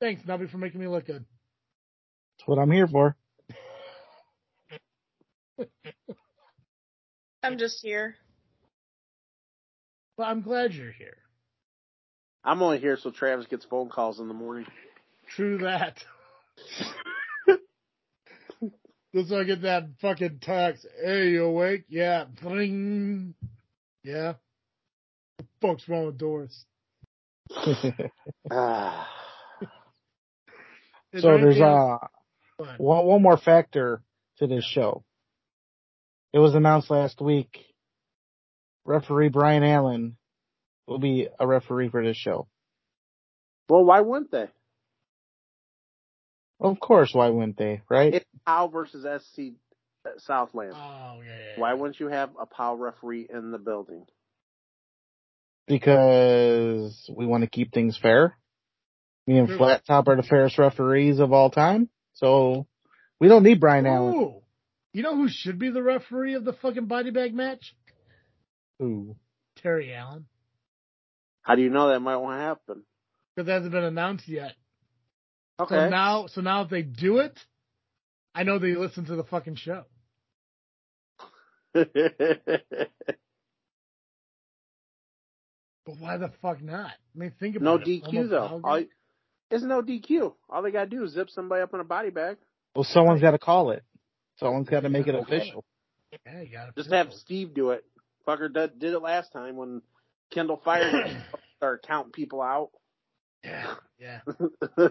Thanks, Nubby, for making me look good. That's what I'm here for. I'm just here. But I'm glad you're here. I'm only here so Travis gets phone calls in the morning. True that. Just so I get that fucking text. Hey, you awake? Yeah. Bling. Yeah. What the fuck's wrong with Doris? Ah. So there there's uh one one more factor to this show. It was announced last week. Referee Brian Allen will be a referee for this show. well, why wouldn't they? Of course, why wouldn't they? Right? It's POW versus SC Uh, Southland. Oh, yeah, yeah, yeah. Why wouldn't you have a POW referee in the building? because we want to keep things fair. Me and True. Flat Top are the fairest referees of all time, so we don't need Brian Allen. You know who should be the referee of the fucking body bag match? Ooh. Terry Allen. How do you know that might want to happen? Because it hasn't been announced yet. So Okay. now, so now if they do it, I know they listen to the fucking show. But why the fuck not? I mean, think about it. no it. DQ Almost though. Calgary. All, It's no DQ. All they gotta do is zip somebody up in a body bag. Well, someone's got to call it. Someone's got to make it official. Yeah, you got to Just have Steve do it. Fucker did, did it last time when Kendall Fire started counting people out. Yeah, yeah.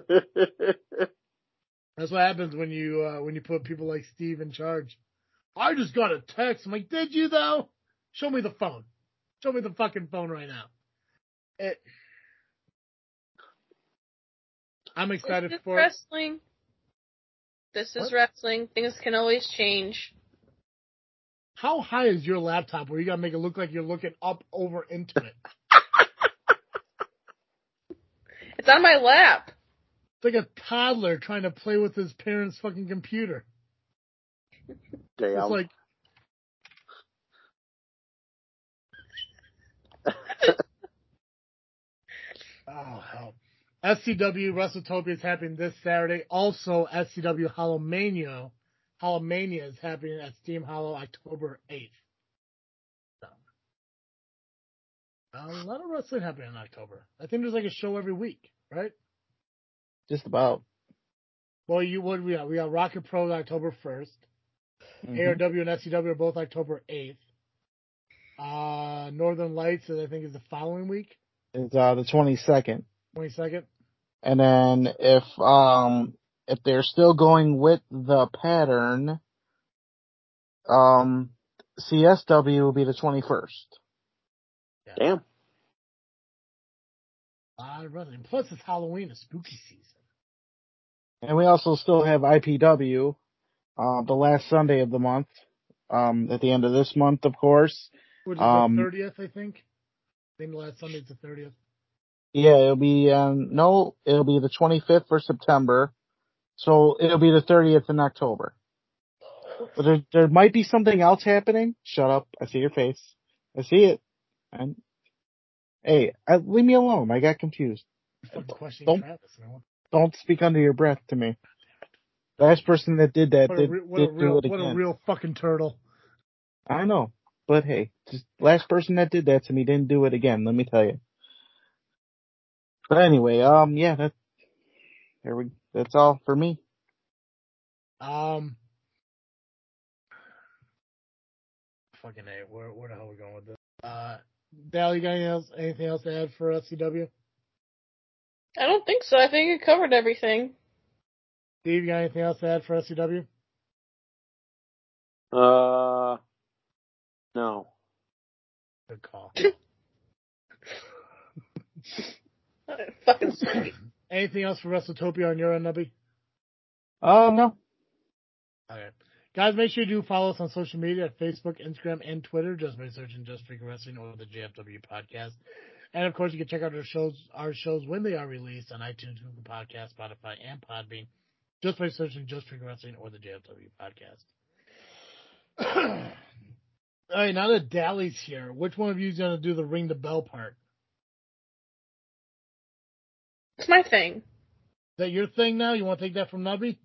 That's what happens when you uh, when you put people like Steve in charge. I just got a text. I'm like, did you though? Show me the phone. Show me the fucking phone right now. It. I'm excited This is for it. wrestling. This is What? wrestling. Things can always change. How high is your laptop where you gotta make it look like you're looking up over into it? It's on my lap. It's like a toddler trying to play with his parents' fucking computer. Damn. It's like Oh hell. SCW WrestleTopia is happening this Saturday. Also, SCW Hallowmania, Hallowmania is happening at Steam Hollow October 8th. So, a lot of wrestling happening in October. I think there's like a show every week, right? Just about. Well, you would. we got? We got Rocket Pro on October 1st. Mhm. ARW and SCW are both October 8th. Uh, Northern Lights, I think, is the following week, It's uh, the 22nd. 22nd. And then if um if they're still going with the pattern, um CSW will be the 21st. Damn. A lot of wrestling. Plus, it's Halloween, a spooky season. And we also still have IPW, uh, the last Sunday of the month, um, at the end of this month, of course. Which is Um, the 30th, I think. I think the last Sunday's the 30th. Yeah, it'll be, um, no, it'll be the 25th for September. So it'll be the 30th in October. But there, there might be something else happening. Shut up. I see your face. I see it. And, hey, I, leave me alone. I got confused. Don't-. Don't speak under your breath to me. Last person that did that What a, did, re- what a did real, do it what a real fucking turtle. I know. But hey, just last person that did that to me didn't do it again, let me tell you. But anyway, um yeah, that there we that's all for me. Um, fucking a, where where the hell are we going with this? Uh, Dal, you got anything else, anything else to add for SCW? I don't think so. I think it covered everything. Steve, you got anything else to add for SCW? Uh, no. Good call. Fucking sweet. anything else for WrestleTopia on your end, Nubby? Uh no. Okay. Guys, make sure you do follow us on social media at Facebook, Instagram, and Twitter just by searching Just Freaking Wrestling or the JFW podcast. And of course, you can check out our shows, our shows when they are released on iTunes, Google Podcast, Spotify, and Podbean just by searching Just Freaking Wrestling or the JFW podcast. All right, now that Dally's here, which one of you is going to do the ring the bell part? It's my thing. Is that your thing now? You want to take that from Nubby?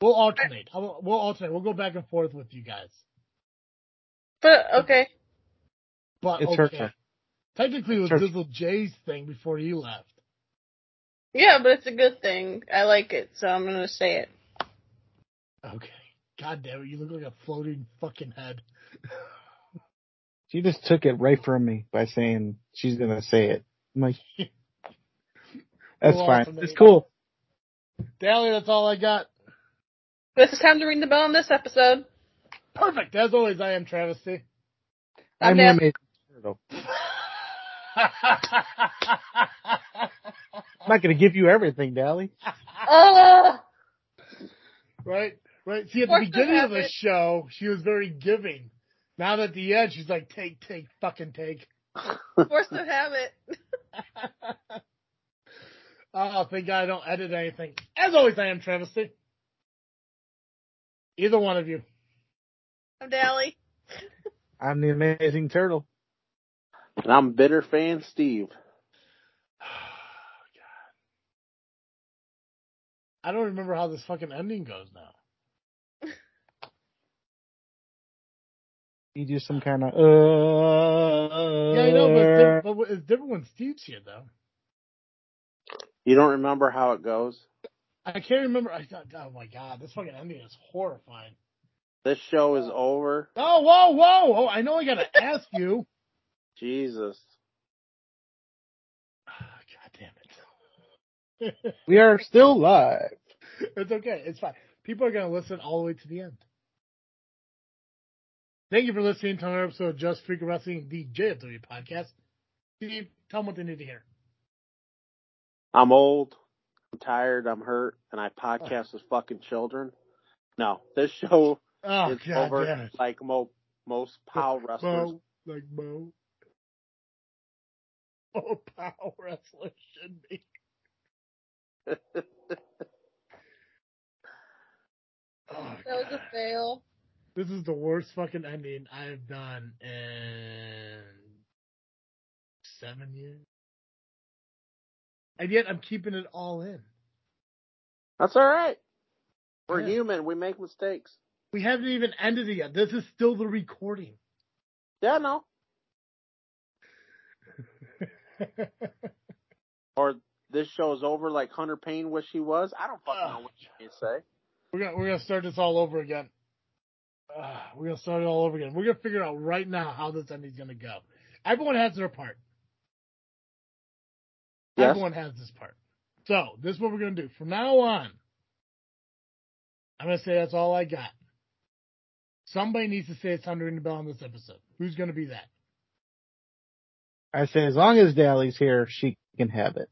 We'll alternate. We'll alternate. We'll go back and forth with you guys. But okay. But It's okay. her turn. Technically, it was Her- Dizzle J's thing before he left. Yeah, but it's a good thing. I like it, so I'm gonna say it. Okay. God damn it, you look like a floating fucking head. She just took it right from me by saying she's gonna say it. I'm like That's We'll fine. alternate. It's cool. Dally, that's all I got. But it's time to ring the bell on this episode. Perfect. As always, I am Travis T. I'm I'm the turtle. I'm not gonna give you everything, Dally. Right? Right? See, at the beginning of the habit. show, she was very giving. Now that at the end, she's like, take, take, fucking take. force of habit. oh, thank God I don't edit anything. As always, I am Travis T. Either one of you. I'm Dally. I'm the amazing turtle. And I'm bitter fan Steve. I don't remember how this fucking ending goes now. You do some kind of uh Yeah, I know, but but it's different when Steve's here, though. You don't remember how it goes? I can't remember. I thought, oh my god, this fucking ending is horrifying. This show is over. Oh, whoa, whoa! Oh, I know I gotta ask you. Jesus. God damn it. We are still live. it's okay. It's fine. People are gonna listen all the way to the end. Thank you for listening to another episode of Just Freaking Wrestling, the JFW podcast. Steve, tell them what they need to hear. I'm old. I'm tired. I'm hurt. And I podcast ah. with fucking children. No, this show Oh, is god over like mo- most POW wrestlers. Mo, like Mo. Oh, power wrestler should be. Oh, That was a fail. This is the worst fucking ending I've done in seven years. And yet I'm keeping it all in. That's all right. We're Yeah. human. We make mistakes. We haven't even ended it yet. This is still the recording. Yeah, no. Or this show is over like Hunter Payne wish he was. I don't fucking know what you can say. We're gonna we're gonna start this all over again. Uh, we're gonna start it all over again. We're gonna figure out right now how this ending's gonna go. Everyone has their part. Yes. Everyone has this part. So this is what we're gonna do. From now on, I'm gonna say that's all I got. Somebody needs to say it's time to ring the bell on this episode. Who's gonna be that? I say as long as Dally's here, she can have it.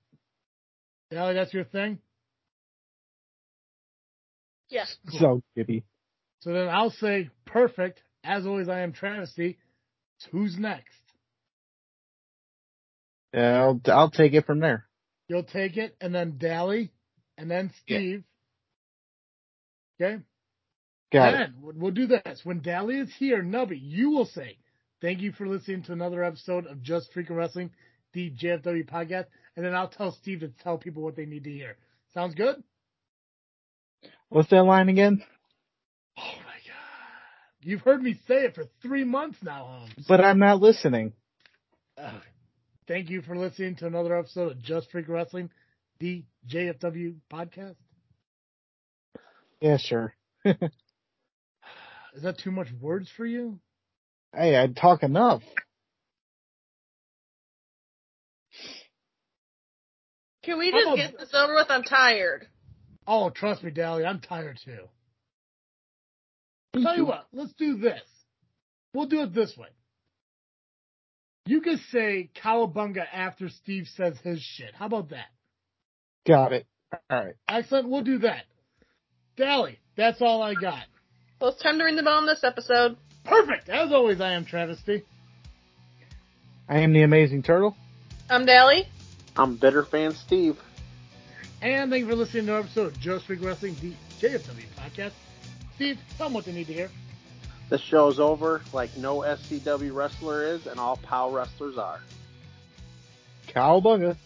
Dally, that's your thing. Yeah. So giddy. So then I'll say perfect. As always, I am Travis T. Who's next? Yeah, I'll I'll take it from there. You'll take it, and then Dally, and then Steve. Okay? Got it. then we'll- we'll do this. When Dally is here, Nubby, you will say, Thank you for listening to another episode of Just Freaking Wrestling, the JFW podcast. And then I'll tell Steve to tell people what they need to hear. Sounds good? What's that line again? Oh my god. You've heard me say it for three months now, Holmes. But I'm not listening. Uh, thank you for listening to another episode of Just Freaking Wrestling, the JFW podcast. Yeah, sure. Is that too much words for you? Hey, I talk enough. Can we just about- get this over with? I'm tired. Oh, trust me, Dally, I'm tired too. Tell you what, let's do this. We'll do it this way. You can say cowabunga after Steve says his shit. How about that? Got it. All right. Excellent. We'll do that. Dally, that's all I got. Well, it's time to ring the bell on this episode. Perfect. As always, I am Travis T. I am the amazing turtle. I'm Dally. I'm bitter fan Steve. And thank you for listening to our episode of Just Freaking Wrestling, the JFW podcast. Steve, tell them what they need to hear. This show's over like no SCW wrestler is and all POW wrestlers are. Cowabunga.